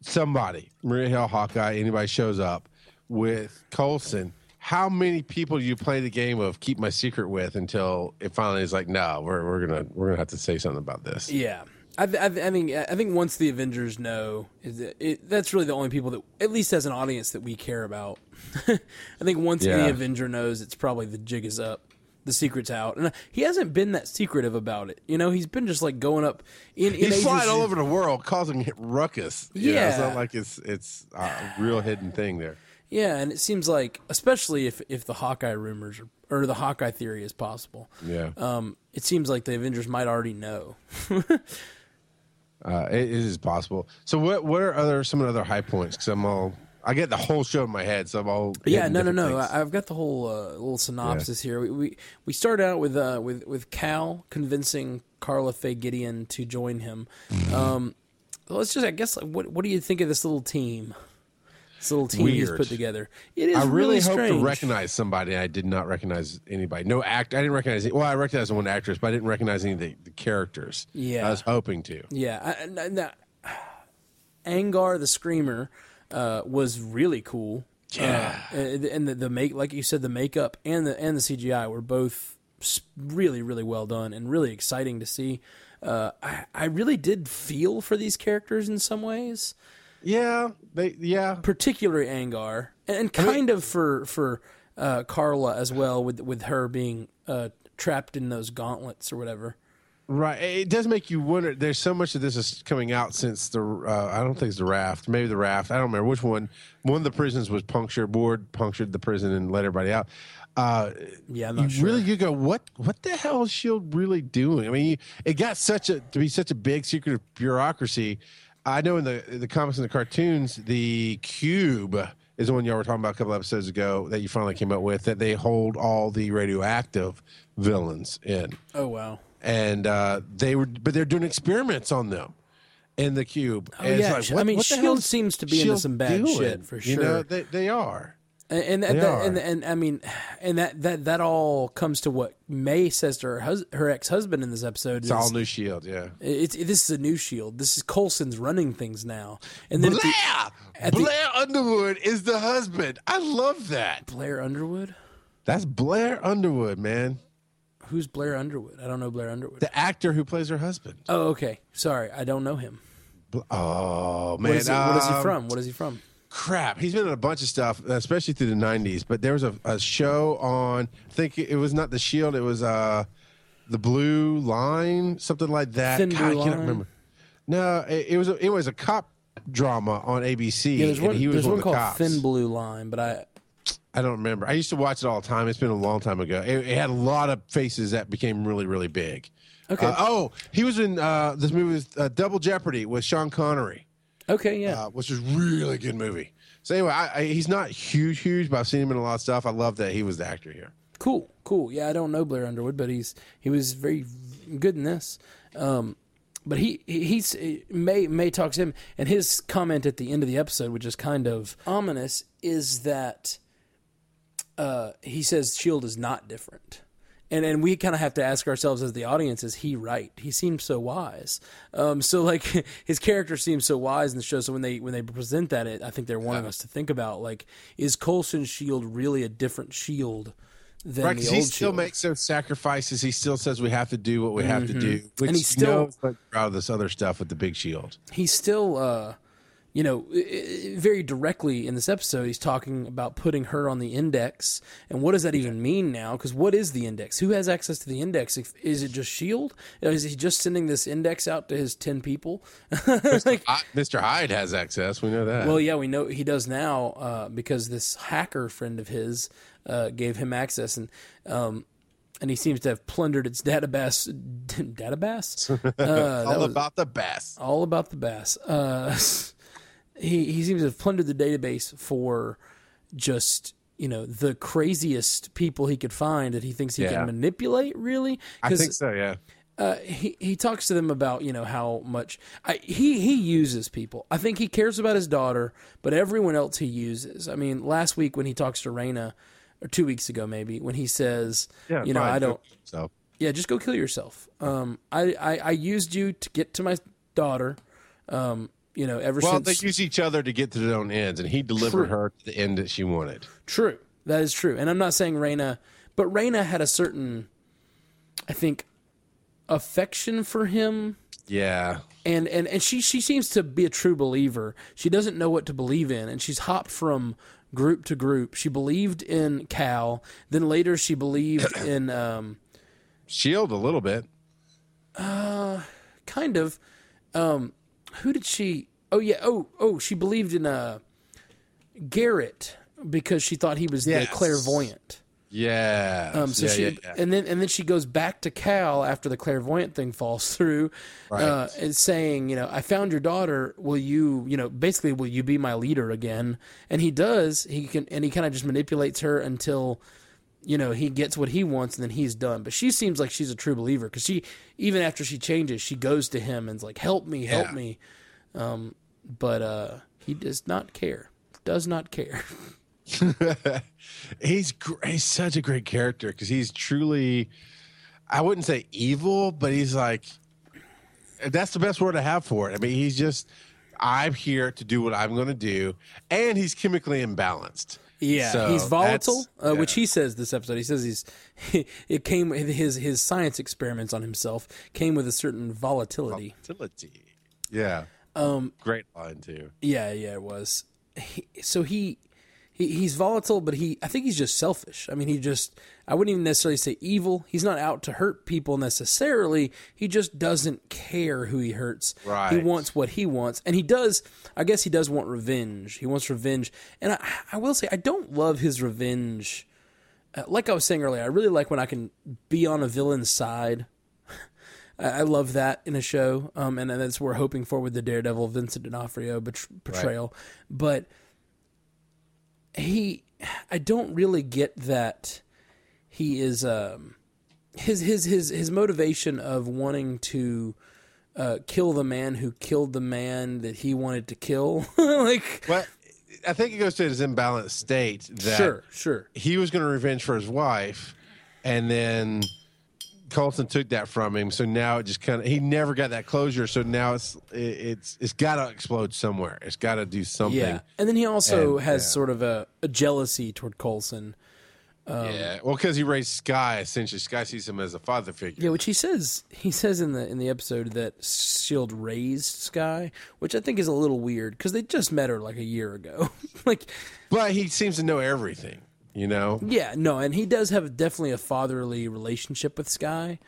somebody, Maria Hill, Hawkeye, anybody shows up, with Coulson, how many people do you play the game of keep my secret with until it finally is like, no, we're we're gonna we're gonna have to say something about this. Yeah. I, I, I think I think once the Avengers know, is that it, that's really the only people that, at least as an audience, that we care about. I think once Yeah. any Avenger knows, it's probably the jig is up, the secret's out, and he hasn't been that secretive about it. You know, he's been just like going up in. in He's flying all over the world, causing ruckus. You know, it's Yeah. not like it's it's a real hidden thing there. Yeah, and it seems like, especially if if the Hawkeye rumors are, or the Hawkeye theory is possible, Yeah, um, it seems like the Avengers might already know. uh, it, it is possible. So what what are other some of the other high points? Because I'm all I get the whole show in my head, so I'm all Yeah, no, no, no. things. I've got the whole uh, little synopsis here. We, we we start out with uh, with with Cal convincing Karla Faye Gideon to join him. Mm-hmm. Um, let's just, I guess, what what do you think of this little team? This little team he's put together. It is I really, hope strange. to recognize somebody. I did not recognize anybody. No act. I didn't recognize. Well, I recognized one actress, but I didn't recognize any of the, the characters. Yeah. I was hoping to. Yeah, I, I, I- Angar the Screamer uh, was really cool. Yeah. uh, and and the, the make like you said, the makeup and the and the CGI were both really really well done and really exciting to see. Uh, I I really did feel for these characters in some ways, Yeah, they. Yeah, particularly Angar, and, and kind of for for uh, Karla as well, with with her being uh, trapped in those gauntlets or whatever. Right. It does make you wonder. There's so much of this is coming out since the. Uh, I don't think it's the raft. Maybe the raft. I don't remember which one. One of the prisons was punctured. Board punctured the prison and let everybody out. Uh, Yeah, I'm you not sure. really you go what what the hell is Shield really doing? I mean, you, it got such a to be such a big secret bureaucracy. I know in the the comics and the cartoons, the cube is the one y'all were talking about a couple episodes ago that you finally came up with that they hold all the radioactive villains in Oh wow. And uh, they were, but they're doing experiments on them in the cube. Oh, and yeah. it's like, I mean, the Shield seems to be into some bad doing? shit, for You know, sure. they, they are. And and, that, They that- are. and and I mean, and that that that all comes to what May says to her hus- her ex husband in this episode. It's is, all new Shield. Yeah. It's this is a new Shield. This is Coulson's running things now. And then Blair, the- at the- Blair Underwood is the husband. I love that. Blair Underwood. That's Blair Underwood, man. Who's Blair Underwood? I don't know Blair Underwood. The actor who plays her husband. oh, okay. Sorry, I don't know him. Bl- Oh man, What is, he, what is he um, from? What is he from? crap he's been in a bunch of stuff especially through the 90s but there was a, a show on i think it was not the shield it was uh the blue line something like that Thin Blue i can't Line? remember no it, it was a, it was a cop drama on abc Yeah, there's and he was There's one, one of the called cops Thin Blue Line, but I i don't remember i used to watch it all the time it's been a long time ago it, it had a lot of faces that became really really big Okay. Uh, oh he was in uh this movie was uh, double jeopardy with sean connery okay yeah. uh, which is really good movie. So anyway, I, I, he's not huge, huge, but I've seen him in a lot of stuff. I love that he was the actor here. Cool, cool. Yeah, I don't know Blair Underwood, but he's he was very good in this. Um, but he he- he's May May talks to him, and his comment at the end of the episode, which is kind of ominous, is that uh, he says Shield is not different. And and we kind of have to ask ourselves as the audience: Is he right? He seems so wise. Um, so like his character seems so wise in the show. So when they when they present that, it, I think they're wanting us to think about like: Is Coulson's Shield really a different Shield than Right, the he still Shield? makes those sacrifices. He still says we have to do what we have to do. Which And he still- out of this other stuff with the big shield. he's still uh you know very directly in this episode he's talking about putting her on the index and what does that even mean now because what is the index who has access to the index is it just shield is he just sending this index out to his 10 people like Mr. Hyde has access. We know that. well yeah we know he does now uh, because this hacker friend of his uh, gave him access and um and he seems to have plundered its database database uh, all about the best. all about the bass. He he seems to have plundered the database for just you know the craziest people he could find that he thinks he Yeah. can manipulate. Really, I think so. Yeah. uh, he he talks to them about you know how much I, he he uses people. I think he cares about his daughter, but everyone else he uses. I mean, last week when he talks to Raina, or two weeks ago maybe, when he says, Yeah. you know. I don't. So Yeah, just go kill yourself. Um, I, I, I used you to get to my daughter. Um, You know, ever Well, since they use each other to get to their own ends, and he delivered True. her to the end that she wanted. True. That is true. And I'm not saying Raina, but Raina had a certain, I think, affection for him. Yeah, And, and, and she, she seems to be a true believer. She doesn't know what to believe in. And she's hopped from group to group. She believed in Cal. Then later she believed in, um, Shield a little bit. kind of, um, who did she, oh yeah, oh, oh, she believed in, uh, Garrett because she thought he was Yes. the clairvoyant. Yeah. Um, so yeah, she yeah, yeah. and then and then she goes back to Cal after the clairvoyant thing falls through, uh, and saying, you know, I found your daughter. Will you, you know, basically, will you be my leader again? And he does. He can, and he kind of just manipulates her until, you know, he gets what he wants, and then he's done. But she seems like she's a true believer because she, even after she changes, she goes to him and's like, "Help me, help Yeah. me." Um, but uh, he does not care. Does not care. he's gr- he's such a great character because he's truly i wouldn't say evil but he's like that's the best word I have for it i mean he's just i'm here to do what i'm going to do and he's chemically imbalanced Yeah, So he's volatile, that's- uh, which he says this episode. He says he's it came his his science experiments on himself came with a certain volatility. Volatility. yeah um great line too Yeah, yeah, it was. He, so he, he he's volatile, but he I think he's just selfish. I mean, he just I wouldn't even necessarily say evil. He's not out to hurt people necessarily. He just doesn't care who he hurts. Right. He wants what he wants, and he does. I guess he does want revenge. He wants revenge, and I I will say I don't love his revenge. Uh, like I was saying earlier, I really like when I can be on a villain's side. I love that in a show, um, and that's what we're hoping for with the Daredevil Vincent D'Onofrio bet- portrayal. But he, I don't really get that he is um, his his his his motivation of wanting to uh, kill the man who killed the man that he wanted to kill. like, well i think it goes to his imbalanced state that sure, sure, he was going to revenge for his wife, and then Coulson took that from him. So now it just kind of he never got that closure. So now it's it, it's it's got to explode somewhere. It's got to do something. yeah. And then he also And, has yeah. sort of a, a jealousy toward Coulson. Um, yeah. Well, because he raised Skye essentially, Skye sees him as a father figure. Yeah, which he says he says in the in the episode that Shield raised Skye, which I think is a little weird because they just met her like a year ago. like, But he seems to know everything. You know. yeah, no, and he does have definitely a fatherly relationship with Skye,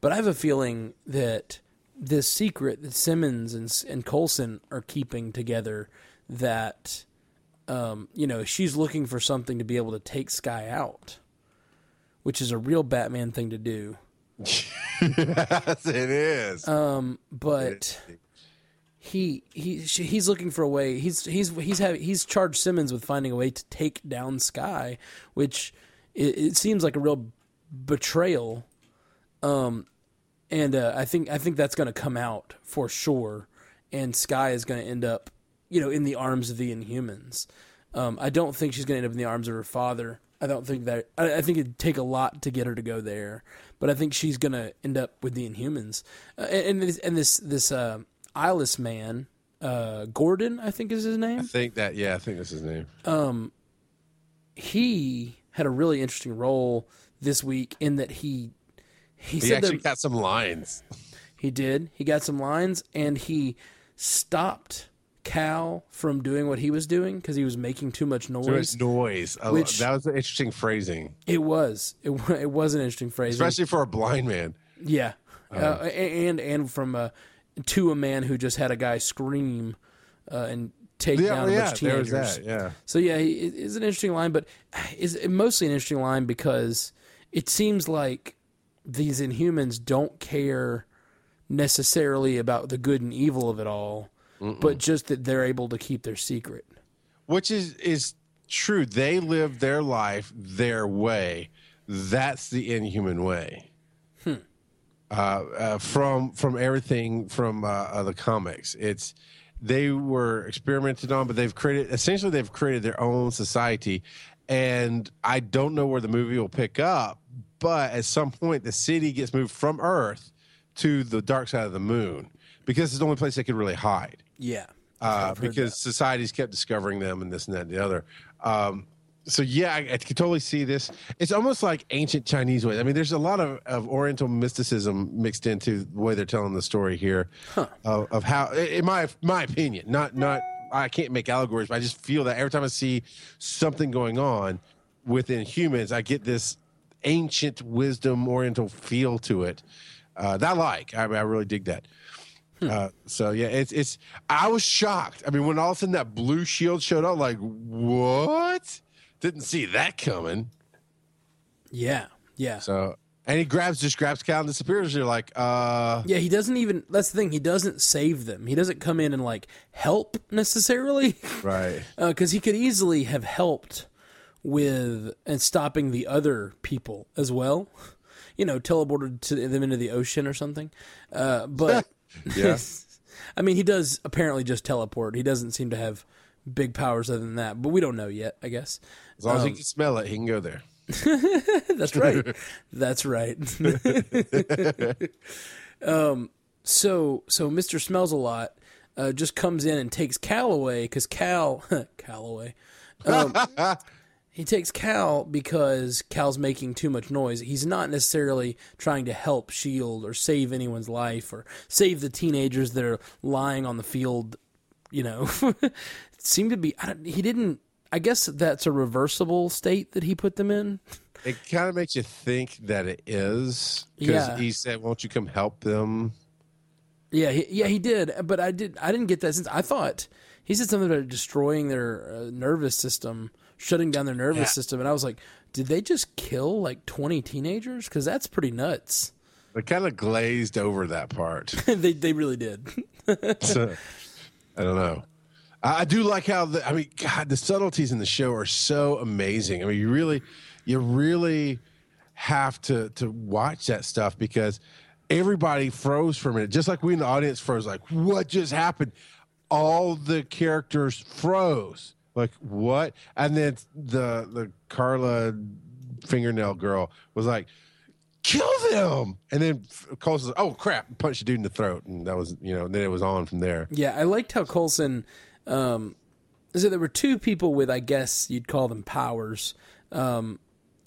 but I have a feeling that this secret that Simmons and and Coulson are keeping together that. Um, you know, she's looking for something to be able to take Skye out, which is a real Batman thing to do. yes, it is. Um, but he he he's looking for a way. He's he's he's have, he's charged Simmons with finding a way to take down Skye, which it, it seems like a real betrayal. Um, and uh, I think I think that's going to come out for sure, and Skye is going to end up, you know, in the arms of the Inhumans. Um, I don't think she's going to end up in the arms of her father. I don't think that. I, I think it'd take a lot to get her to go there, but I think she's going to end up with the Inhumans. Uh, and, and this and this this uh, eyeless man, uh, Gordon, I think is his name. I think that. Yeah, I think that's his name. Um, He had a really interesting role this week in that he he, He said actually that got some lines. he did. He got some lines and he stopped Cal from doing what he was doing because he was making too much noise. Too much noise. Which- that was an interesting phrasing, It was. It, it was an interesting phrase. especially for a blind man. Yeah, uh, a- and and from uh, to a man who just had a guy scream uh, and take Yeah, down a yeah, bunch of teenagers. that. Yeah. So yeah, it- it's an interesting line, but is mostly an interesting line because it seems like these Inhumans don't care necessarily about the good and evil of it all, but just that they're able to keep their secret. which is is true. They live their life their way. That's the inhuman way. Uh, uh, from from everything from uh, uh, the comics, it's they were experimented on, but they've created essentially they've created their own society, and I don't know where the movie will pick up, but at some point the city gets moved from Earth to the dark side of the moon because it's the only place they could really hide. Yeah, uh, because society's kept discovering them and this and that and the other. Um, so yeah, I, I could totally see this. It's almost like ancient Chinese ways. I mean, there's a lot of, of Oriental mysticism mixed into the way they're telling the story here of, of how, in my my opinion, not not I can't make allegories, but I just feel that every time I see something going on with Inhumans, I get this ancient wisdom Oriental feel to it uh, that I like. I, I really dig that. Uh, so yeah, it's it's. I was shocked. I mean, when all of a sudden that blue shield showed up, like what? Didn't see that coming. Yeah, yeah, So and he grabs just grabs Cal and disappears. You're like, uh, yeah. He doesn't even. That's the thing. He doesn't save them. He doesn't come in and like help necessarily, right. because he could easily have helped with and stopping the other people as well. You know, teleported to them into the ocean or something. Uh, but Yeah. I mean, he does apparently just teleport. He doesn't seem to have big powers other than that, but we don't know yet. I guess. As long as he can smell it, he can go there. That's right. That's right. um, so so Mr. Smells a lot uh, just comes in and takes Cal away because Cal Callaway. Um, he takes Cal because Cal's making too much noise. He's not necessarily trying to help Shield or save anyone's life or save the teenagers that are lying on the field. You know, seemed to be. I don't, he didn't. I guess that's a reversible state that he put them in. It kind of makes you think that it is because Yeah. he said, "Won't you come help them?" Yeah, he, yeah, he did, but I did. I didn't get that since I thought he said something about destroying their uh, nervous system, shutting down their nervous Yeah. system, and I was like, did they just kill like twenty teenagers? Because that's pretty nuts. They kind of glazed over that part. they they really did. So, I don't know. I, do like how the, I mean, God, the subtleties in the show are so amazing. I mean, you really, you really have to to watch that stuff because everybody froze for a minute, just like we in the audience froze. Like, what just happened? All the characters froze. Like what? And then the the Karla fingernail girl was like, kill them. And then Coulson, oh crap, punched the dude in the throat, and that was you know. Then it was on from there. yeah, I liked how Coulson. Um, so there were two people with, I guess you'd call them powers. Um,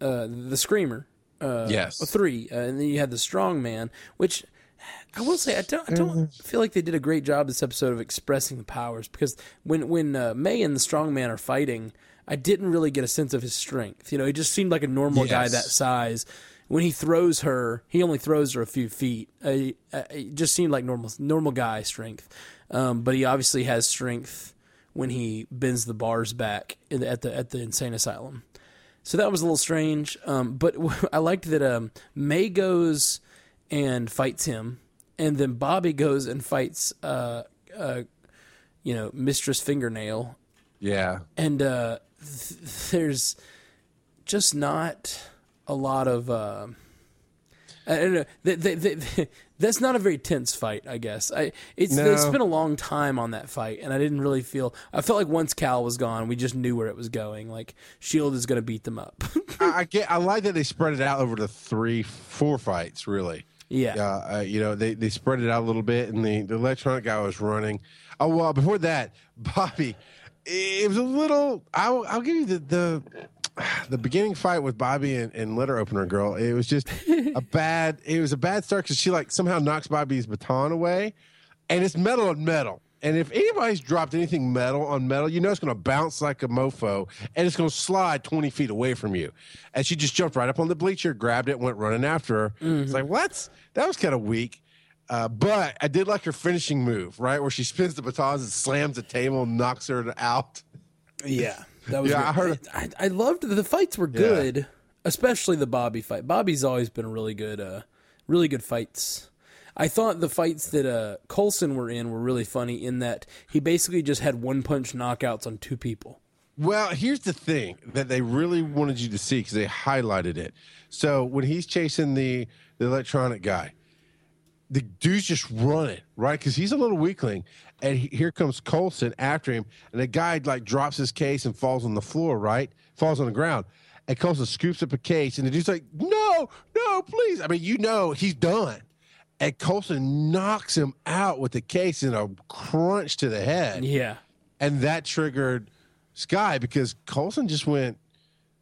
uh, the screamer. Uh, Yes. well, three, uh, and then you had the strong man, which I will say I don't, I don't feel like they did a great job this episode of expressing the powers because when when uh, May and the strong man are fighting, I didn't really get a sense of his strength. You know, he just seemed like a normal guy that size. When he throws her, he only throws her a few feet. Uh, uh, it just seemed like normal normal guy strength, um, but he obviously has strength when he bends the bars back in the, at the at the insane asylum. So that was a little strange. Um, but I liked that um, May goes and fights him, and then Bobbi goes and fights, uh, uh, you know, Mistress Fingernail, Yeah, and uh, th- there's just not a lot of. Uh, I don't know. They, they, they, that's not a very tense fight, I guess. I it's they No. spent a long time on that fight, and I didn't really feel. I felt like once Cal was gone, we just knew where it was going. Like Shield is going to beat them up. I, I get. I like that they spread it out over the three, four fights. Really, yeah, uh, uh, you know, they they spread it out a little bit, and the the electronic guy was running. Oh well, before that, Bobbi, it was a little. I'll I'll give you the the. The beginning fight with Bobbi and, and letter opener girl, it was just a bad. It was a bad start because she like somehow knocks Bobbi's baton away, and it's metal on metal. And if anybody's dropped anything metal on metal, you know it's going to bounce like a mofo and it's going to slide 20 feet away from you. And she just jumped right up on the bleacher, grabbed it, went running after her. It's like, what? That was kind of weak. Uh, but I did like her finishing move, right? Where she spins the batons and slams the table and knocks her out. yeah. That was. Yeah, good. I heard- I, I loved the fights were good, especially the Bobbi fight. Bobbi's always been really good. Uh, really good fights. I thought the fights that uh, Coulson were in were really funny in that he basically just had one punch knockouts on two people. Well, here's the thing that they really wanted you to see because they highlighted it. So when he's chasing the, the electronic guy, the dude's just running, right? Because he's a little weakling. And he, here comes Coulson after him. And the guy like drops his case and falls on the floor, right? Falls on the ground. And Coulson scoops up a case. And the dude's like, no, no, please. I mean, you know, he's done. and Coulson knocks him out with the case in a crunch to the head. Yeah. And that triggered Skye because Coulson just went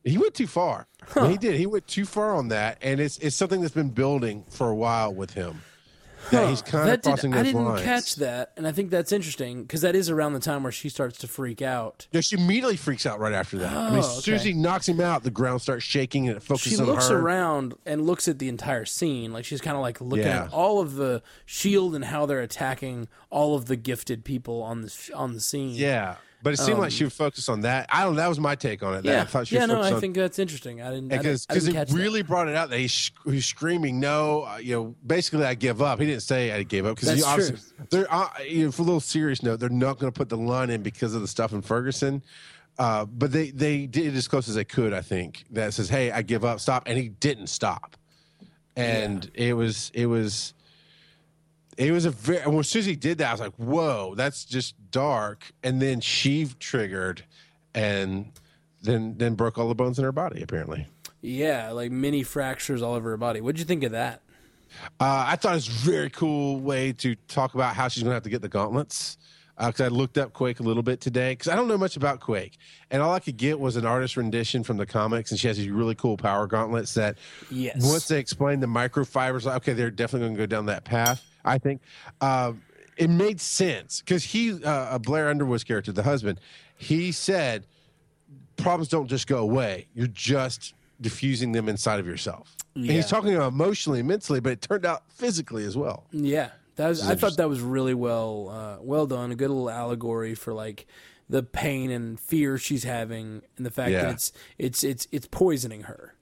he went too far. Huh. He did. He went too far on that, and it's it's something that's been building for a while with him. That he's kind of crossing did, those I didn't lines. catch that, and I think that's interesting because that is around the time where she starts to freak out. Yeah, she immediately freaks out right after that. I mean, Oh, as soon as he knocks him out, the ground starts shaking and it focuses She on looks around and looks at the entire scene, like she's kind of like looking Yeah. at all of the shield and how they're attacking all of the gifted people on the on the scene. Yeah, but it seemed like she would focus on that. I don't. That was my take on it. That Um, yeah, I thought she yeah. No, I on think that's interesting. I didn't because because it catch that. really brought it out that he's he's screaming no uh, you know basically I give up he didn't say I gave up because obviously they're uh, you know for a little serious note they're not going to put the line in because of the stuff in Ferguson uh, but they they did it as close as they could I think that says hey I give up stop and he didn't stop and it was it was it was a very when Susie did that I was like whoa that's just dark and then she triggered and then then broke all the bones in her body apparently. Yeah, like mini fractures all over her body. What'd you think of that? Uh, I thought it was a very cool way to talk about how she's going to have to get the gauntlets. Because I looked up Quake a little bit today, because I don't know much about Quake, and all I could get was an artist rendition from the comics, and she has these really cool power gauntlets that, Yes. once they explain the microfibers, like, okay, they're definitely going to go down that path. I think um, it made sense because he, uh, Blair Underwood's character, the husband, he said problems don't just go away; you're just diffusing them inside of yourself. And he's talking about emotionally, mentally, but it turned out physically as well. Yeah, that was. I thought that was really well, uh, well done. A good little allegory for like the pain and fear she's having, and the fact Yeah. that it's it's it's it's poisoning her.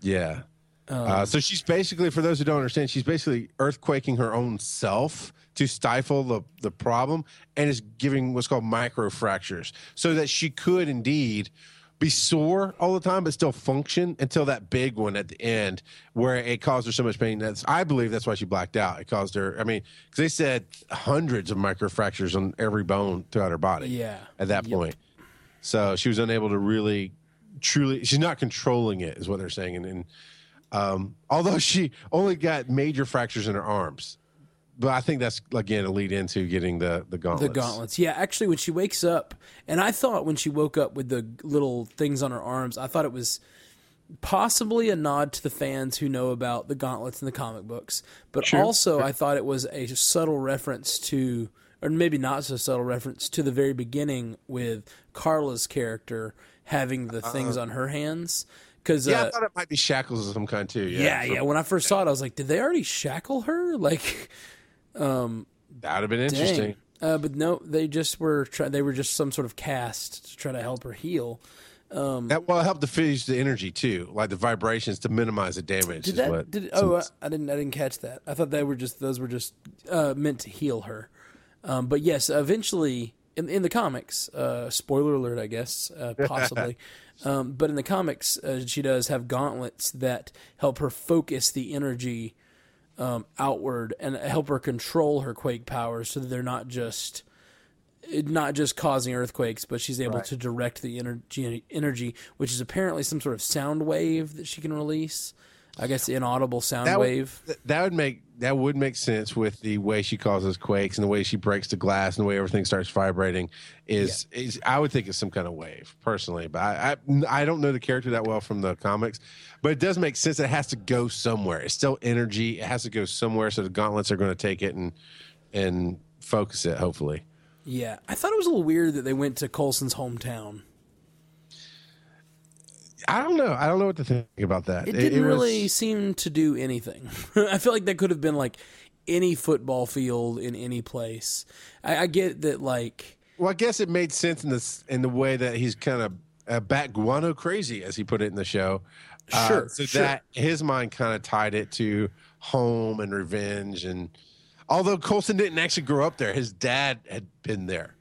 Yeah. Uh, so she's basically, for those who don't understand, she's basically earthquaking her own self to stifle the, the problem and is giving what's called micro fractures so that she could indeed be sore all the time but still function until that big one at the end where it caused her so much pain. That's i believe that's why she blacked out. It caused her i mean because they said hundreds of micro fractures on every bone throughout her body Yeah. at that point. So she was unable to really truly she's not controlling it is what they're saying. And, and um, although she only got major fractures in her arms. But i think that's again a lead into getting the the gauntlets The gauntlets. Yeah, actually, when she wakes up, and I thought when she woke up with the little things on her arms, I thought it was possibly a nod to the fans who know about the gauntlets in the comic books, but also I thought it was a subtle reference to, or maybe not so subtle reference to the very beginning with Karla's character having the things on her hands. Because yeah uh, i thought it might be shackles of some kind too yeah, yeah yeah, When I first saw it, I was like, did they already shackle her? Like, that would have been interesting. Uh, but no, they just were try- they were just some sort of cast to try to help her heal. that well it helped diffuse the energy too like the vibrations to minimize the damage Did is that? what Did oh, I, I didn't I didn't catch that. I thought they were just those were just uh, meant to heal her. Um, but yes, eventually in in the comics, uh, spoiler alert, I guess uh, possibly. Um, but in the comics, uh, she does have gauntlets that help her focus the energy um, outward and help her control her quake powers, so that they're not just not just causing earthquakes, but she's able to direct the energy, energy, which is apparently some sort of sound wave that she can release. I guess inaudible sound that wave. Would, that would make that would make sense with the way she causes quakes and the way she breaks the glass and the way everything starts vibrating. Is is I would think it's some kind of wave personally, but I, I I don't know the character that well from the comics, but it does make sense. It has to go somewhere. It's still energy. It has to go somewhere. So the gauntlets are going to take it and and focus it. Hopefully. Yeah, I thought it was a little weird that they went to Coulson's hometown. I don't know. I don't know what to think about that. It didn't was- really seem to do anything. I feel like that could have been like any football field in any place. I, I get that, like, Well, I guess it made sense in this in the way that he's kind of uh, bat guano crazy, as he put it in the show. Uh, Sure, so sure. that his mind kind of tied it to home and revenge, and although Coulson didn't actually grow up there, his dad had been there.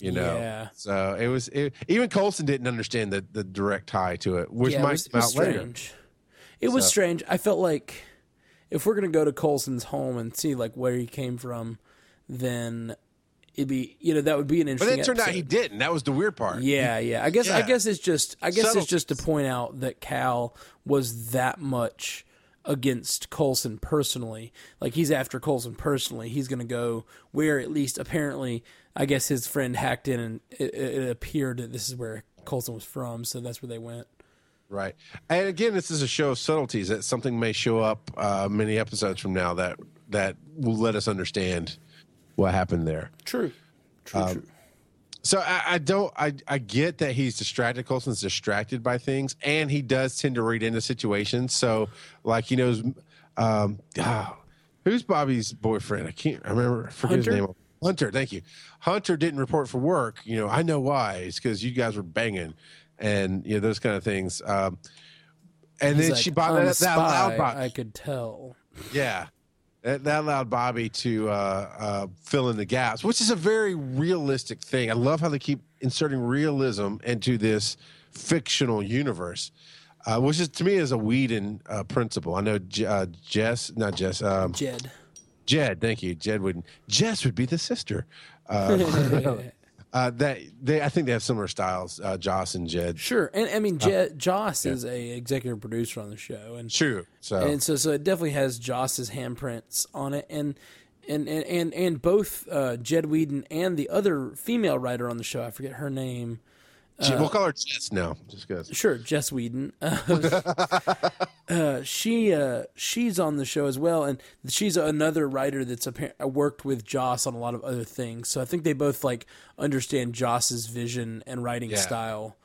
You know, Yeah. so it was it, even Coulson didn't understand the the direct tie to it, which yeah, it might was, it come was out later. strange. It was strange. I felt like if we're gonna go to Coulson's home and see like where he came from, then it'd be you know that would be an interesting. But interesting. it turned out he didn't. That was the weird part. Yeah, yeah. I guess I guess it's just I guess it's just to point out that Cal was that much against Coulson personally. Like he's after Coulson personally. He's going to go where at least apparently, I guess his friend hacked in and it, it appeared that this is where Coulson was from, so that's where they went. Right. And again, this is a show of subtleties that something may show up uh, many episodes from now that that will let us understand what happened there. True. True. Um, true. So I, I don't I I get that he's distracted. Coulson's distracted by things, and he does tend to read into situations. So like he knows, um, ah, who's Bobbi's boyfriend? I can't I remember. I forget Hunter? his name. Hunter. Thank you. Hunter didn't report for work. You know I know why. It's because you guys were banging, and you know those kind of things. Um, and He's then like, she bought "I'm a that, that loud Bobbi. I could tell. Yeah. That, that allowed Bobbi to uh, uh, fill in the gaps, which is a very realistic thing. I love how they keep inserting realism into this fictional universe, uh, which is to me is a Whedon uh, principle. I know J- uh, Jess, not Jess, um, Jed. Jed. Thank you, Jed Whedon. Jess would be the sister. Uh, uh, that they, I think they have similar styles. Uh, Joss and Jed. Sure, and I mean, Je- Joss is a executive producer on the show, and True. So and so so it definitely has Joss's handprints on it, and and and and, and both uh, Jed Whedon and the other female writer on the show, I forget her name. Je- we'll call her Jess now, just because. Sure, Jess Whedon. Uh, she uh, she's on the show as well, and she's another writer that's appar- worked with Joss on a lot of other things. So I think they both like understand Joss's vision and writing Yeah. style.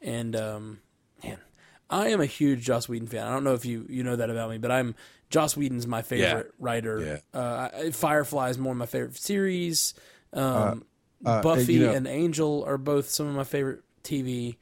And um, man, I am a huge Joss Whedon fan. I don't know if you you know that about me, but I'm Joss Whedon's my favorite writer. Uh, Firefly is more of my favorite series. Um, uh, Buffy you know- and Angel are both some of my favorite TV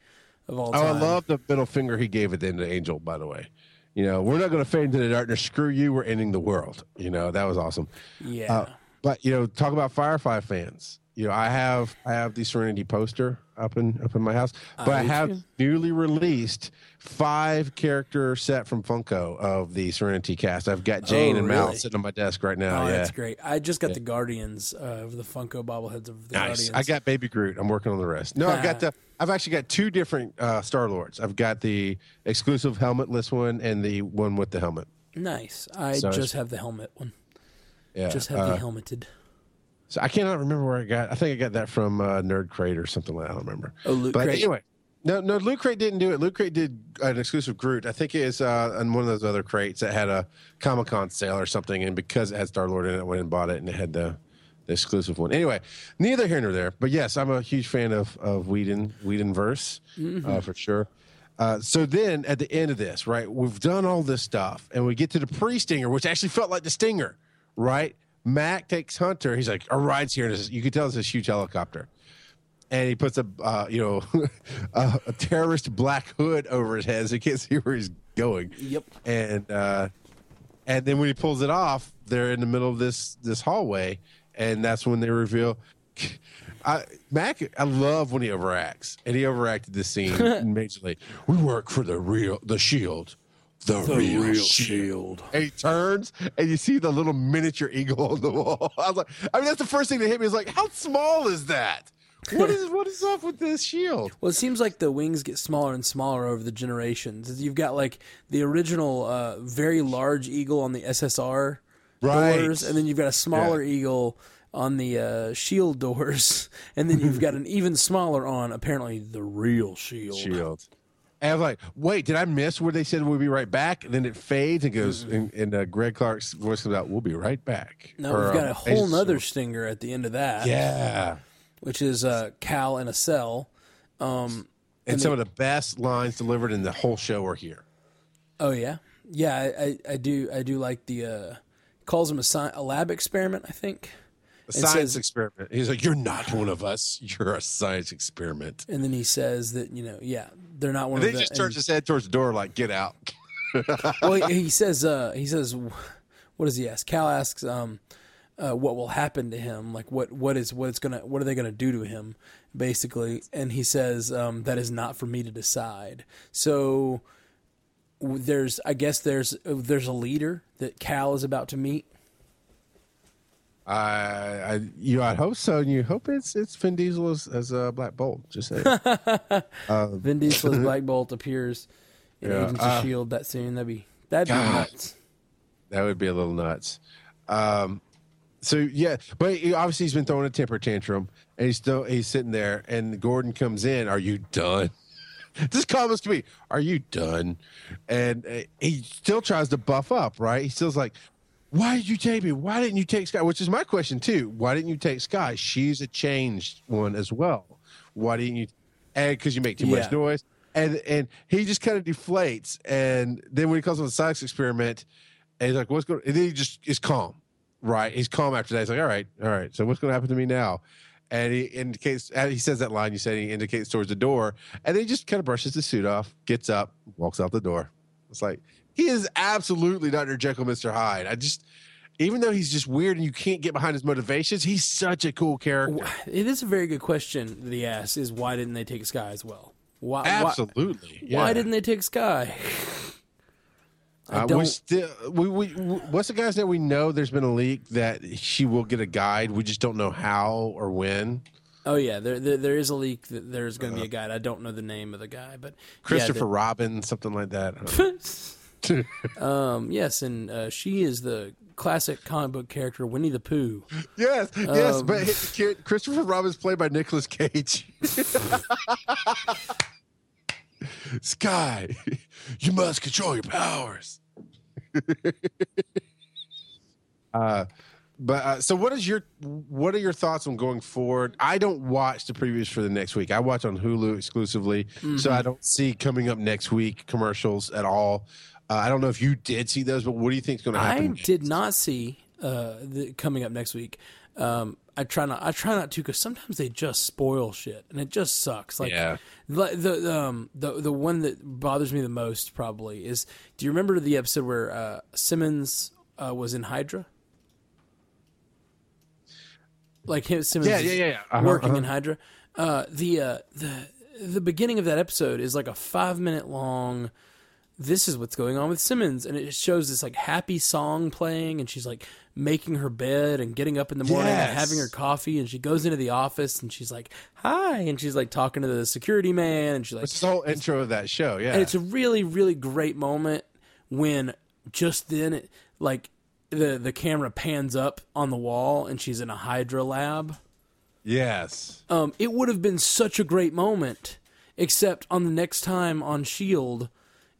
of all Oh, time. I love the middle finger he gave at the end of Angel, by the way. You know, we're not going to fade into the darkness. Screw you. We're ending the world. You know, that was awesome. yeah. Uh, but you know, talk about Firefly fans. You know, I have I have the Serenity poster up in up in my house, but I, do have too. newly released five character set from Funko of the Serenity cast. I've got Jayne Oh, and Mal really? sitting on my desk right now. Oh, yeah, that's great. I just got the Guardians uh, of the Funko bobbleheads of the Nice. Guardians. I got Baby Groot. I'm working on the rest. No, I've got the. I've actually got two different uh, Star Lords. I've got the exclusive helmetless one and the one with the helmet. nice. I So just have the helmet one. Yeah. Just have uh, the helmeted. So I cannot remember where I got. I think I got that from uh, Nerd Crate or something like that. I don't remember. Oh, Loot but Crate. anyway, no, no, Loot Crate didn't do it. Loot Crate did an exclusive Groot. I think it is uh, on one of those other crates that had a Comic Con sale or something, and because it had Star Lord in it, I went and bought it, and it had the, the exclusive one. Anyway, neither here nor there. But yes, I'm a huge fan of of Whedon Whedon verse uh, for sure. Uh, so then at the end of this, right, we've done all this stuff, and we get to the pre stinger, which actually felt like the stinger, right? Mack takes Hunter. He's like, "Our ride's here." And you can tell it's this huge helicopter, and he puts a uh, you know a, a terrorist black hood over his head, so he can't see where he's going. Yep. And uh, and then when he pulls it off, they're in the middle of this this hallway, and that's when they reveal. I, Mack, I love when he overacts, and he overacted this scene majorly. We work for the real, the Shield, the, real, Shield. And he turns, and you see the little miniature eagle on the wall. I was like, I mean, that's the first thing that hit me. Is like, how small is that? What is what is up with this shield? Well, it seems like the wings get smaller and smaller over the generations. You've got like the original uh, very large eagle on the SSR Right. doors, and then you've got a smaller eagle on the uh, shield doors, and then you've got an even smaller on apparently the real shield. Shield. And I was like, wait, did I miss where they said we'll be right back? And then it fades and goes, and, and uh, Greg Clark's voice comes out, we'll be right back. Now Or, we've got um, a whole nother stinger at the end of that, Yeah. which is uh, Cal in a cell. Um, And some of the best lines delivered in the whole show are here. Oh yeah, yeah. I, I, I do. I do like the uh, calls him a, sci- a lab experiment. I think. A science says- experiment. He's like, you're not one of us. You're a science experiment. And then he says that you know, yeah, they're not one And of then he the. just turns his head towards the door, like, get out. well, he, he says, uh, he says, what does he ask? Cal asks, um, uh, what will happen to him? Like, what, what is, what it's gonna, what are they gonna do to him, basically? And he says, um, that is not for me to decide. So there's, I guess there's, there's a leader that Cal is about to meet. I, I, you, I hope so. And you hope it's it's Vin Diesel as, as a Black Bolt. Just saying. Vin Diesel's Black Bolt appears in Yeah, Agents uh, of Shield that soon. That'd be that'd be nuts. That would be a little nuts. Um, so yeah, but he, obviously he's been throwing a temper tantrum, and he's still he's sitting there, and Gordon comes in. Are you done? This comments to me. Are you done? And uh, he still tries to buff up, right? He still's like, "Why did you take me? Why didn't you take Skye?" Which is my question too. Why didn't you take Skye? She's a changed one as well. Why didn't you? And because you make too Yeah. much noise. And and he just kind of deflates. And then when he calls on the science experiment, and he's like, "What's going?" And then he just is calm, right? He's calm after that. He's like, "All right, all right. So what's going to happen to me now?" And he indicates. Uh, he says that line you said. He indicates towards the door, and then he just kind of brushes the suit off, gets up, walks out the door. It's like he is absolutely Dr. Jekyll, Mr. Hyde. I just, even though he's just weird and you can't get behind his motivations, he's such a cool character. It is a very good question that he asks is why didn't they take Skye as well? Why, why, Absolutely. Yeah. why didn't they take Skye? I Uh, we don't- still we, we what's the guy's name? We know there's been a leak that she will get a guide. We just don't know how or when. Oh yeah, there, there there is a leak that there's going to be a guide. I don't know the name of the guy, but yeah, Christopher Robin, something like that. I don't know. um, yes, and uh, she is the classic comic book character Winnie the Pooh. yes, yes, Um, but kid- Christopher Robin's played by Nicolas Cage. Skye, you must control your powers. uh, but uh, so, what is your what are your thoughts on going forward? I don't watch the previews for the next week. I watch on Hulu exclusively, so I don't see coming up next week commercials at all. Uh, I don't know if you did see those, but what do you think is going to happen? I happen? did not see uh, the, coming up next week. Um, I try not. I try not to because sometimes they just spoil shit, and it just sucks. Like Yeah. the the um the the one that bothers me the most probably is. Do you remember the episode where uh, Simmons uh, was in Hydra? Like him, Simmons, Yeah, yeah, yeah, yeah. Uh-huh, working uh-huh. in Hydra. Uh, the uh, the the beginning of that episode is like a five minute long this is what's going on with Simmons. And it shows this like happy song playing, and she's like making her bed and getting up in the morning and having her coffee. And she goes into the office and she's like, Hi. And she's like talking to the security man. And she's like, It's the whole intro of that show. Yeah, and it's a really, really great moment when just then, it, like, the, the camera pans up on the wall and she's in a Hydra lab. yes. Um, it would have been such a great moment, except on the next time on Shield,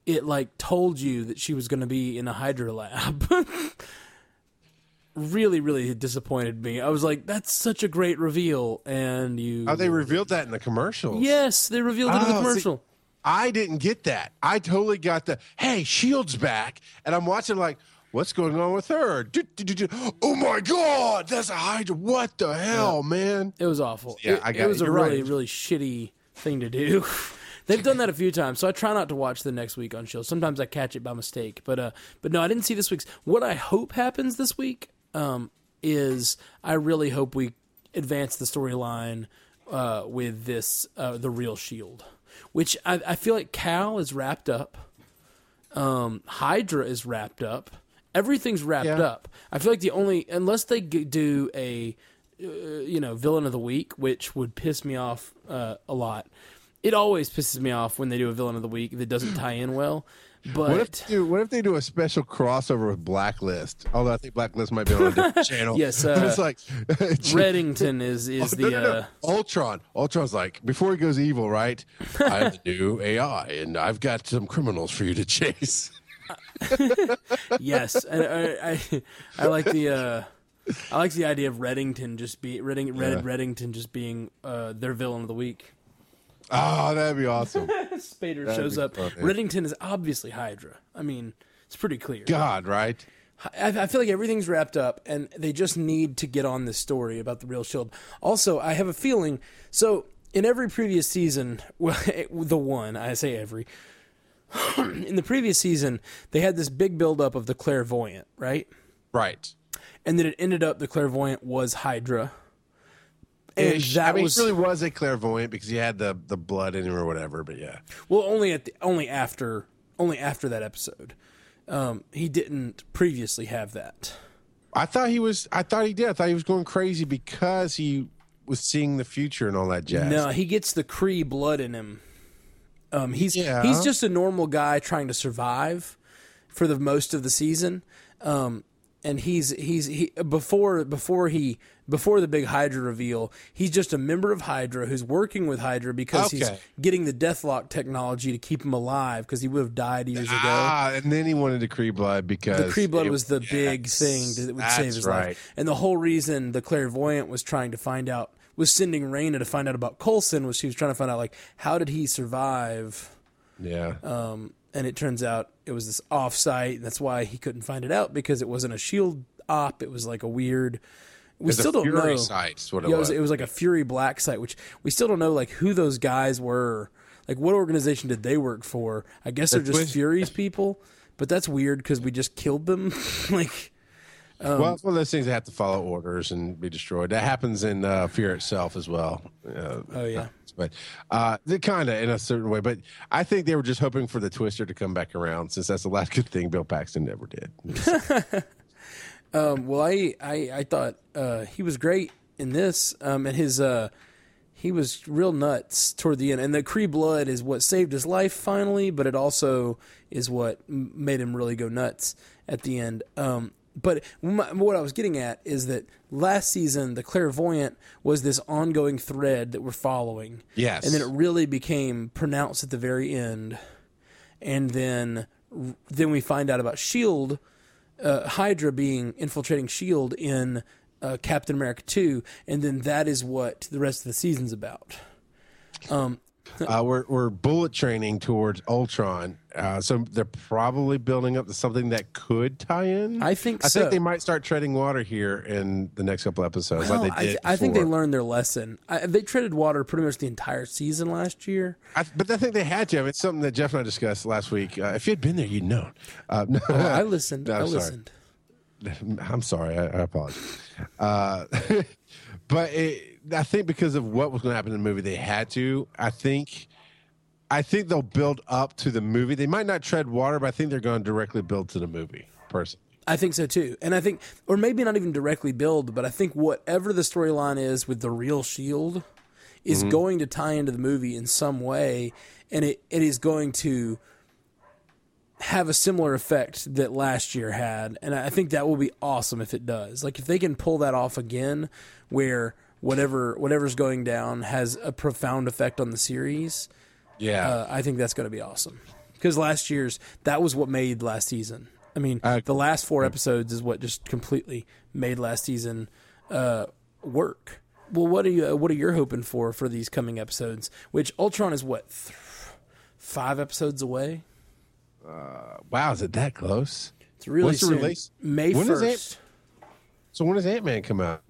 it like told you that she was going to be in a Hydra lab. really, really disappointed me. I was like, "That's such a great reveal," and you. Oh, they revealed that in the commercials. Yes, they revealed it in Oh, the see- commercial. I didn't get that. I totally got the hey, Shield's back, and I'm watching like, what's going on with her? Du- du- du- Oh my god, that's a Hydra! What the hell, man? It was awful. Yeah, it, I got it was it. a You're really, right. really shitty thing to do. They've done that a few times, so I try not to watch the next week on Shield. Sometimes I catch it by mistake, but uh, but no, I didn't see this week's. What I hope happens this week um, is I really hope we advance the storyline uh, with this uh, the real Shield, which I, I feel like Cal is wrapped up. Um, Hydra is wrapped up. Everything's wrapped Yeah. up. I feel like the only unless they g- do a uh, you know villain of the week, which would piss me off uh, a lot. It always pisses me off when they do a villain of the week that doesn't tie in well. But What if they do, what if they do a special crossover with Blacklist? Although I think Blacklist might be on a different channel. Yes, uh, it's like Reddington is is Oh, no, the no, no. uh, Ultron. Ultron's like before he goes evil, right? I have the new AI, and I've got some criminals for you to chase. yes, and I, I I like the uh, I like the idea of Reddington just be Redding Red Yeah. Reddington just being uh, their villain of the week. Oh, that'd be awesome. Spader That'd shows up. funny. Reddington is obviously Hydra. I mean, it's pretty clear. God, right? I, I feel like everything's wrapped up, and they just need to get on this story about the real Shield. Also, I have a feeling. So, in every previous season, well, the one I say every, in the previous season, they had this big buildup of the clairvoyant, right? Right. And then it ended up the clairvoyant was Hydra, and that I mean, was he really was a clairvoyant because he had the the blood in him or whatever. But yeah, well only at the, only after only after that episode. Um, he didn't previously have that. I thought he was. I thought he did. I thought he was going crazy because he was seeing the future and all that jazz. No, he gets the Kree blood in him. Um, he's Yeah. he's just a normal guy trying to survive for the most of the season. Um, and he's he's he before before he before the big Hydra reveal, he's just a member of Hydra who's working with Hydra because he's getting the Deathlok technology to keep him alive because he would have died years ago. Ah, and then he wanted the Kree blood because The Kree blood it- was the big thing that would save his right. life. And the whole reason the clairvoyant was trying to find out was sending Raina to find out about Coulson was she was trying to find out like how did he survive? Yeah, Um, and it turns out it was this offsite, and that's why he couldn't find it out because it wasn't a shield op. It was like a weird. We still don't know. site what it Yeah, it was. it was like a Fury Black site, which we still don't know like who those guys were. Like what organization did they work for? I guess they're just Fury's people, but that's weird because we just killed them. like um, well, it's one of those things that have to follow orders and be destroyed. That happens in uh, Fear itself as well. Uh, Oh, yeah. but uh, they kind of in a certain way. But I think they were just hoping for the Twister to come back around, since that's the last good thing Bill Paxton never did. Um, well, I I, I thought uh, he was great in this, um, and his uh, he was real nuts toward the end. And the Kree blood is what saved his life finally, but it also is what m- made him really go nuts at the end. Um, but my, what I was getting at is that last season, the clairvoyant was this ongoing thread that we're following. Yes. and then it really became pronounced at the very end, and then then we find out about Shield uh, Hydra being infiltrating Shield in uh, Captain America 2, and then that is what the rest of the season's about. uh, we're we're bullet training towards Ultron, uh, so they're probably building up to something that could tie in. I think I so. think they might start treading water here in the next couple episodes, Well, like I, th- I think they learned their lesson. I, they treaded water pretty much the entire season last year. I, but I think they had to. I mean, It's something that Jeff and I discussed last week. Uh, if you had been there, you'd known. Uh, no, Oh, I listened. No, I sorry. listened. I'm sorry. I, I apologize. Uh, but it, I think because of what was going to happen in the movie, they had to. I think. I think they'll build up to the movie. They might not tread water, but I think they're going to directly build to the movie. Personally, I think so too. And I think, or maybe not even directly build, but I think whatever the storyline is with the real Shield is mm-hmm. going to tie into the movie in some way, and it, it is going to have a similar effect that last year had. And I think that will be awesome if it does. Like if they can pull that off again, where whatever whatever's going down has a profound effect on the series. yeah. Uh, I think that's going to be awesome because last year's that was what made last season. I mean, I- the last four episodes is what just completely made last season uh, work. Well, what are you? What are you hoping for for these coming episodes? Which Ultron is what th- five episodes away. wow, is it that close? It's really the soon. release? May When is it? first. So when does Ant Man come out?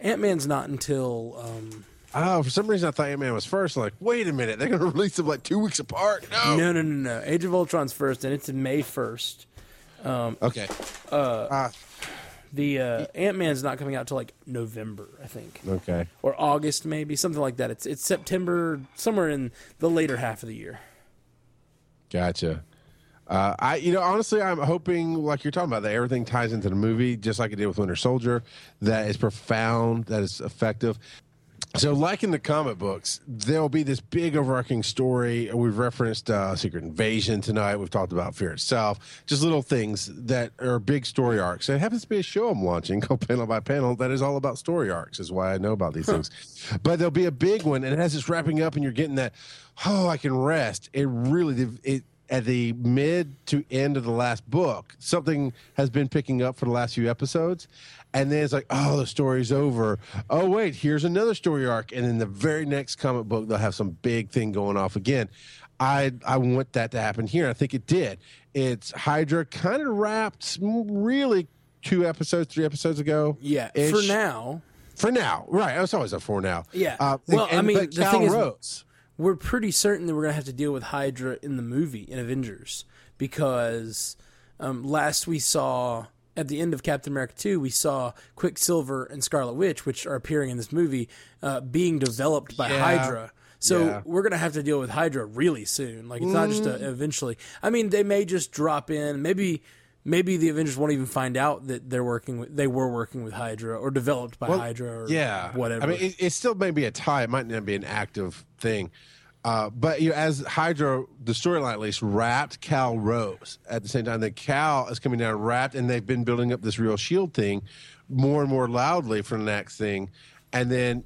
Ant Man's not until um, Oh, for some reason I thought Ant Man was first. Like, wait a minute, they're going to release them like two weeks apart. No. no, no, no, no. Age of Ultron's first, and it's in May first. Um, Okay. Uh, The uh, Ant Man's not coming out till like November, I think. okay. or August maybe something like that. It's it's September somewhere in the later half of the year. Gotcha. Uh, I, you know, honestly, I'm hoping, like you're talking about, that everything ties into the movie, just like it did with Winter Soldier. That is profound. That is effective. So, like in the comic books, there'll be this big overarching story. We've referenced uh, Secret Invasion tonight. We've talked about Fear itself. Just little things that are big story arcs. And It happens to be a show I'm launching called Panel by Panel that is all about story arcs. Is why I know about these things. But there'll be a big one, and it has this wrapping up, and you're getting that. Oh, I can rest. It really it at the mid to end of the last book, something has been picking up for the last few episodes. And then it's like, oh, the story's over. Oh, wait, here's another story arc. And in the very next comic book, they'll have some big thing going off again. I I want that to happen here. I think it did. It's Hydra kind of wrapped really two episodes, three episodes ago. Yeah, for now For now, right? It's always a for now. Yeah. Uh, Well, I mean, the Cal thing is- Rose. We're pretty certain that we're gonna have to deal with Hydra in the movie in Avengers because um, last we saw at the end of Captain America two we saw Quicksilver and Scarlet Witch, which are appearing in this movie, uh, being developed by Yeah. Hydra. So Yeah. we're gonna have to deal with Hydra really soon. Like it's not just Mm. a, eventually. I mean, they may just drop in. Maybe maybe the Avengers won't even find out that they're working with they were working with Hydra or developed by Well, Hydra or yeah, whatever. I mean, it, it still may be a tie. It might not be an active thing. Uh, but you know, as Hydra, the storyline at least wrapped Cal Rose at the same time that Cal is coming down wrapped, and they've been building up this real shield thing more and more loudly for the next thing, and then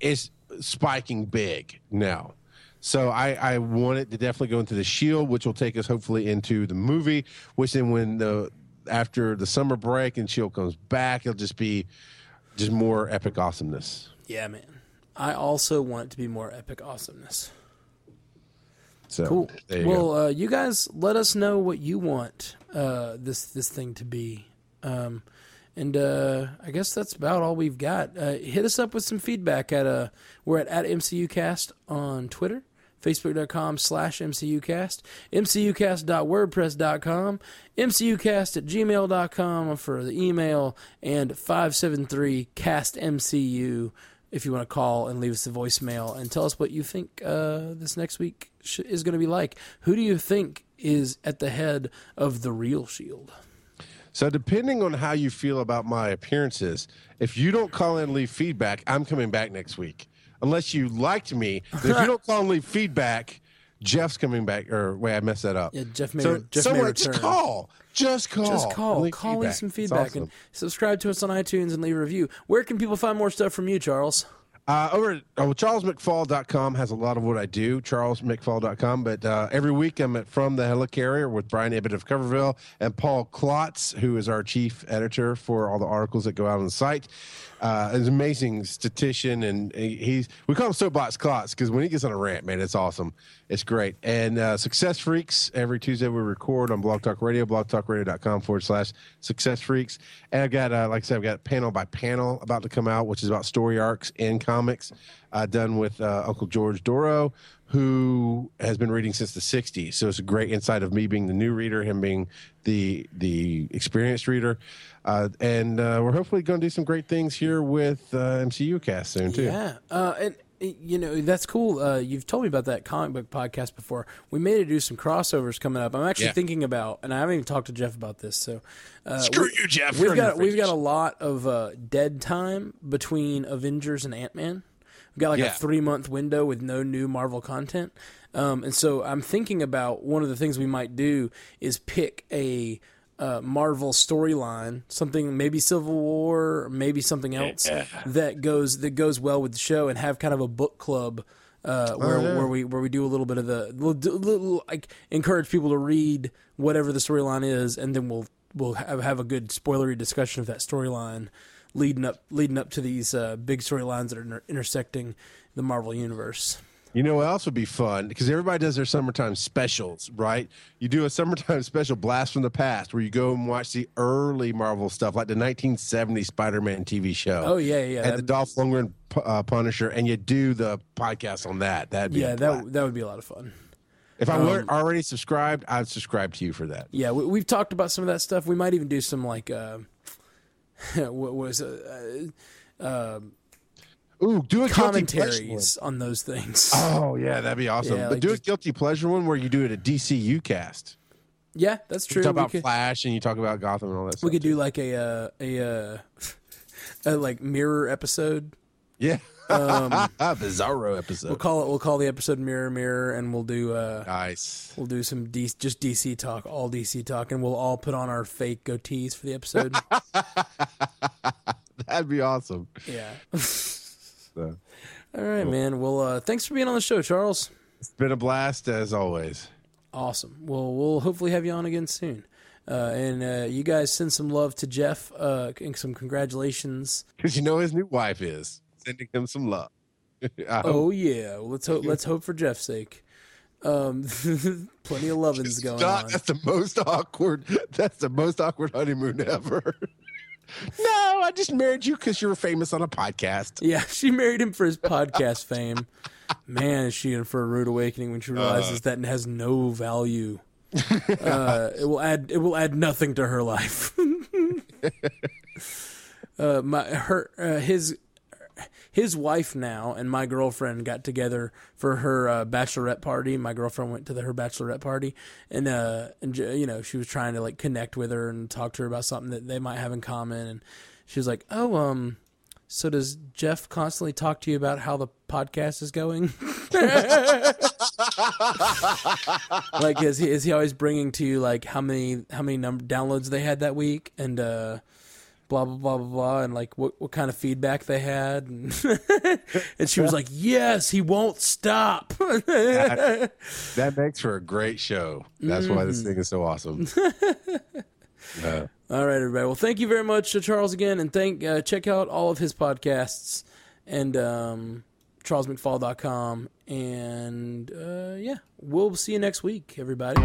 it's spiking big now. So I, I want it to definitely go into the shield, which will take us hopefully into the movie. Which then when the after the summer break and shield comes back, it'll just be just more epic awesomeness. Yeah, man. I also want it to be more epic awesomeness. So Cool. there you well, uh, you guys let us know what you want uh, this this thing to be. Um, and uh, I guess that's about all we've got. Uh, hit us up with some feedback at uh, we're at, at MCUcast on Twitter, Facebook.com slash MCUcast, MCUcast.wordpress.com, MCUcast at gmail.com for the email, and 573 cast MCU if you want to call and leave us a voicemail and tell us what you think uh, this next week sh- is going to be like. Who do you think is at the head of the real Shield? So depending on how you feel about my appearances, if you don't call and leave feedback, I'm coming back next week. Unless you liked me, if you don't call and leave feedback, Jeff's coming back. Or wait, I messed that up. Yeah, Jeff may, so Jeff may someone return. just call. Just call. Just call. leave Call leave some feedback and subscribe to us on iTunes and leave a review. Where can people find more stuff from you, Charles? Uh, over at oh, charlesmcfall.com has a lot of what I do, charlesmcfall.com. But uh, every week I'm at From the Helicarrier with Brian Ibbett of Coverville and Paul Klotz, who is our chief editor for all the articles that go out on the site. Uh, an amazing statistician, and he's we call him Soapbox Klotz because when he gets on a rant, man, it's awesome. It's great. And uh, Success Freaks, every Tuesday we record on Blog Talk Radio, blogtalkradio.com forward slash Success Freaks. And I've got, uh, like I said, I've got panel by panel about to come out, which is about story arcs in comics, uh, done with uh, Uncle George Doro, who has been reading since the 60s. So it's a great insight of me being the new reader, him being the the experienced reader. Uh, and uh, we're hopefully going to do some great things here with uh, MCU cast soon, too. Yeah, uh, and you know that's cool. Uh, you've told me about that comic book podcast before. We may do some crossovers coming up. I'm actually Yeah. thinking about, and I haven't even talked to Jeff about this. So uh, Screw we- you, Jeff. We've got we've got a lot of uh, dead time between Avengers and Ant Man. We've got like Yeah. a three month window with no new Marvel content, um, and so I'm thinking about one of the things we might do is pick a uh, Marvel storyline, something maybe Civil War, maybe something else that goes that goes well with the show, and have kind of a book club. Uh, where Oh, yeah. where we where we do a little bit of the little, little, like encourage people to read whatever the storyline is, and then we'll we'll have, have a good spoilery discussion of that storyline leading up leading up to these uh, big storylines that are inter- intersecting the Marvel universe. You know what else would be fun? Because everybody does their summertime specials, right? You do a summertime special, Blast from the Past, where you go and watch the early Marvel stuff, like the 1970 Spider Man TV show. Oh yeah, yeah, and the Dolph Lundgren uh, Punisher, and you do the podcast on that. That'd be yeah, that that would be a lot of fun. if I um, weren't already subscribed, I'd subscribe to you for that. Yeah, we, we've talked about some of that stuff. We might even do some like uh, what was it? Uh, uh, Ooh, do a commentaries on those things. Oh yeah, that'd be awesome. Yeah, but like do just- a guilty pleasure one where you do it a DCU cast. yeah, that's You true. talk We about could, Flash and you talk about Gotham and all that. we could too. do like a uh, a, uh, a like mirror episode. yeah, Um, Bizarro episode. we'll call it. We'll call the episode "Mirror Mirror," and we'll do uh, nice. we'll do some D- just DC talk, all DC talk, and we'll all put on our fake goatees for the episode. That'd be awesome. yeah. So, All right, man. Well, uh, thanks for being on the show, Charles. it's been a blast as always. Awesome. Well, we'll hopefully have you on again soon. Uh, and uh, you guys send some love to Jeff uh, and some congratulations. Because you know his new wife is sending him some love. Oh yeah, well, let's hope. Let's hope for Jeff's sake. Um, plenty of lovins going Stop. on. That's the most awkward. That's the most awkward honeymoon ever. no, I just married you because you're famous on a podcast. Yeah, she married him for his podcast fame. Man, is she in for a rude awakening when she realizes that it has no value. Uh, it will add it will add nothing to her life. uh, my her uh, his his wife now and my girlfriend got together for her uh, bachelorette party. My girlfriend went to the, her bachelorette party, and uh, and you know she was trying to like connect with her and talk to her about something that they might have in common. And she was like, "Oh, um, So does Jeff constantly talk to you about how the podcast is going? like is he is he always bringing to you like how many how many number downloads they had that week and uh blah blah blah blah blah and like what what kind of feedback they had and, and she was like yes he won't stop. That, that makes for a great show. That's why this thing is so awesome. Uh, all right everybody. Well thank you very much to charles again and thank uh, check out all of his podcasts and um charlesmcfall.com and uh yeah we'll see you next week everybody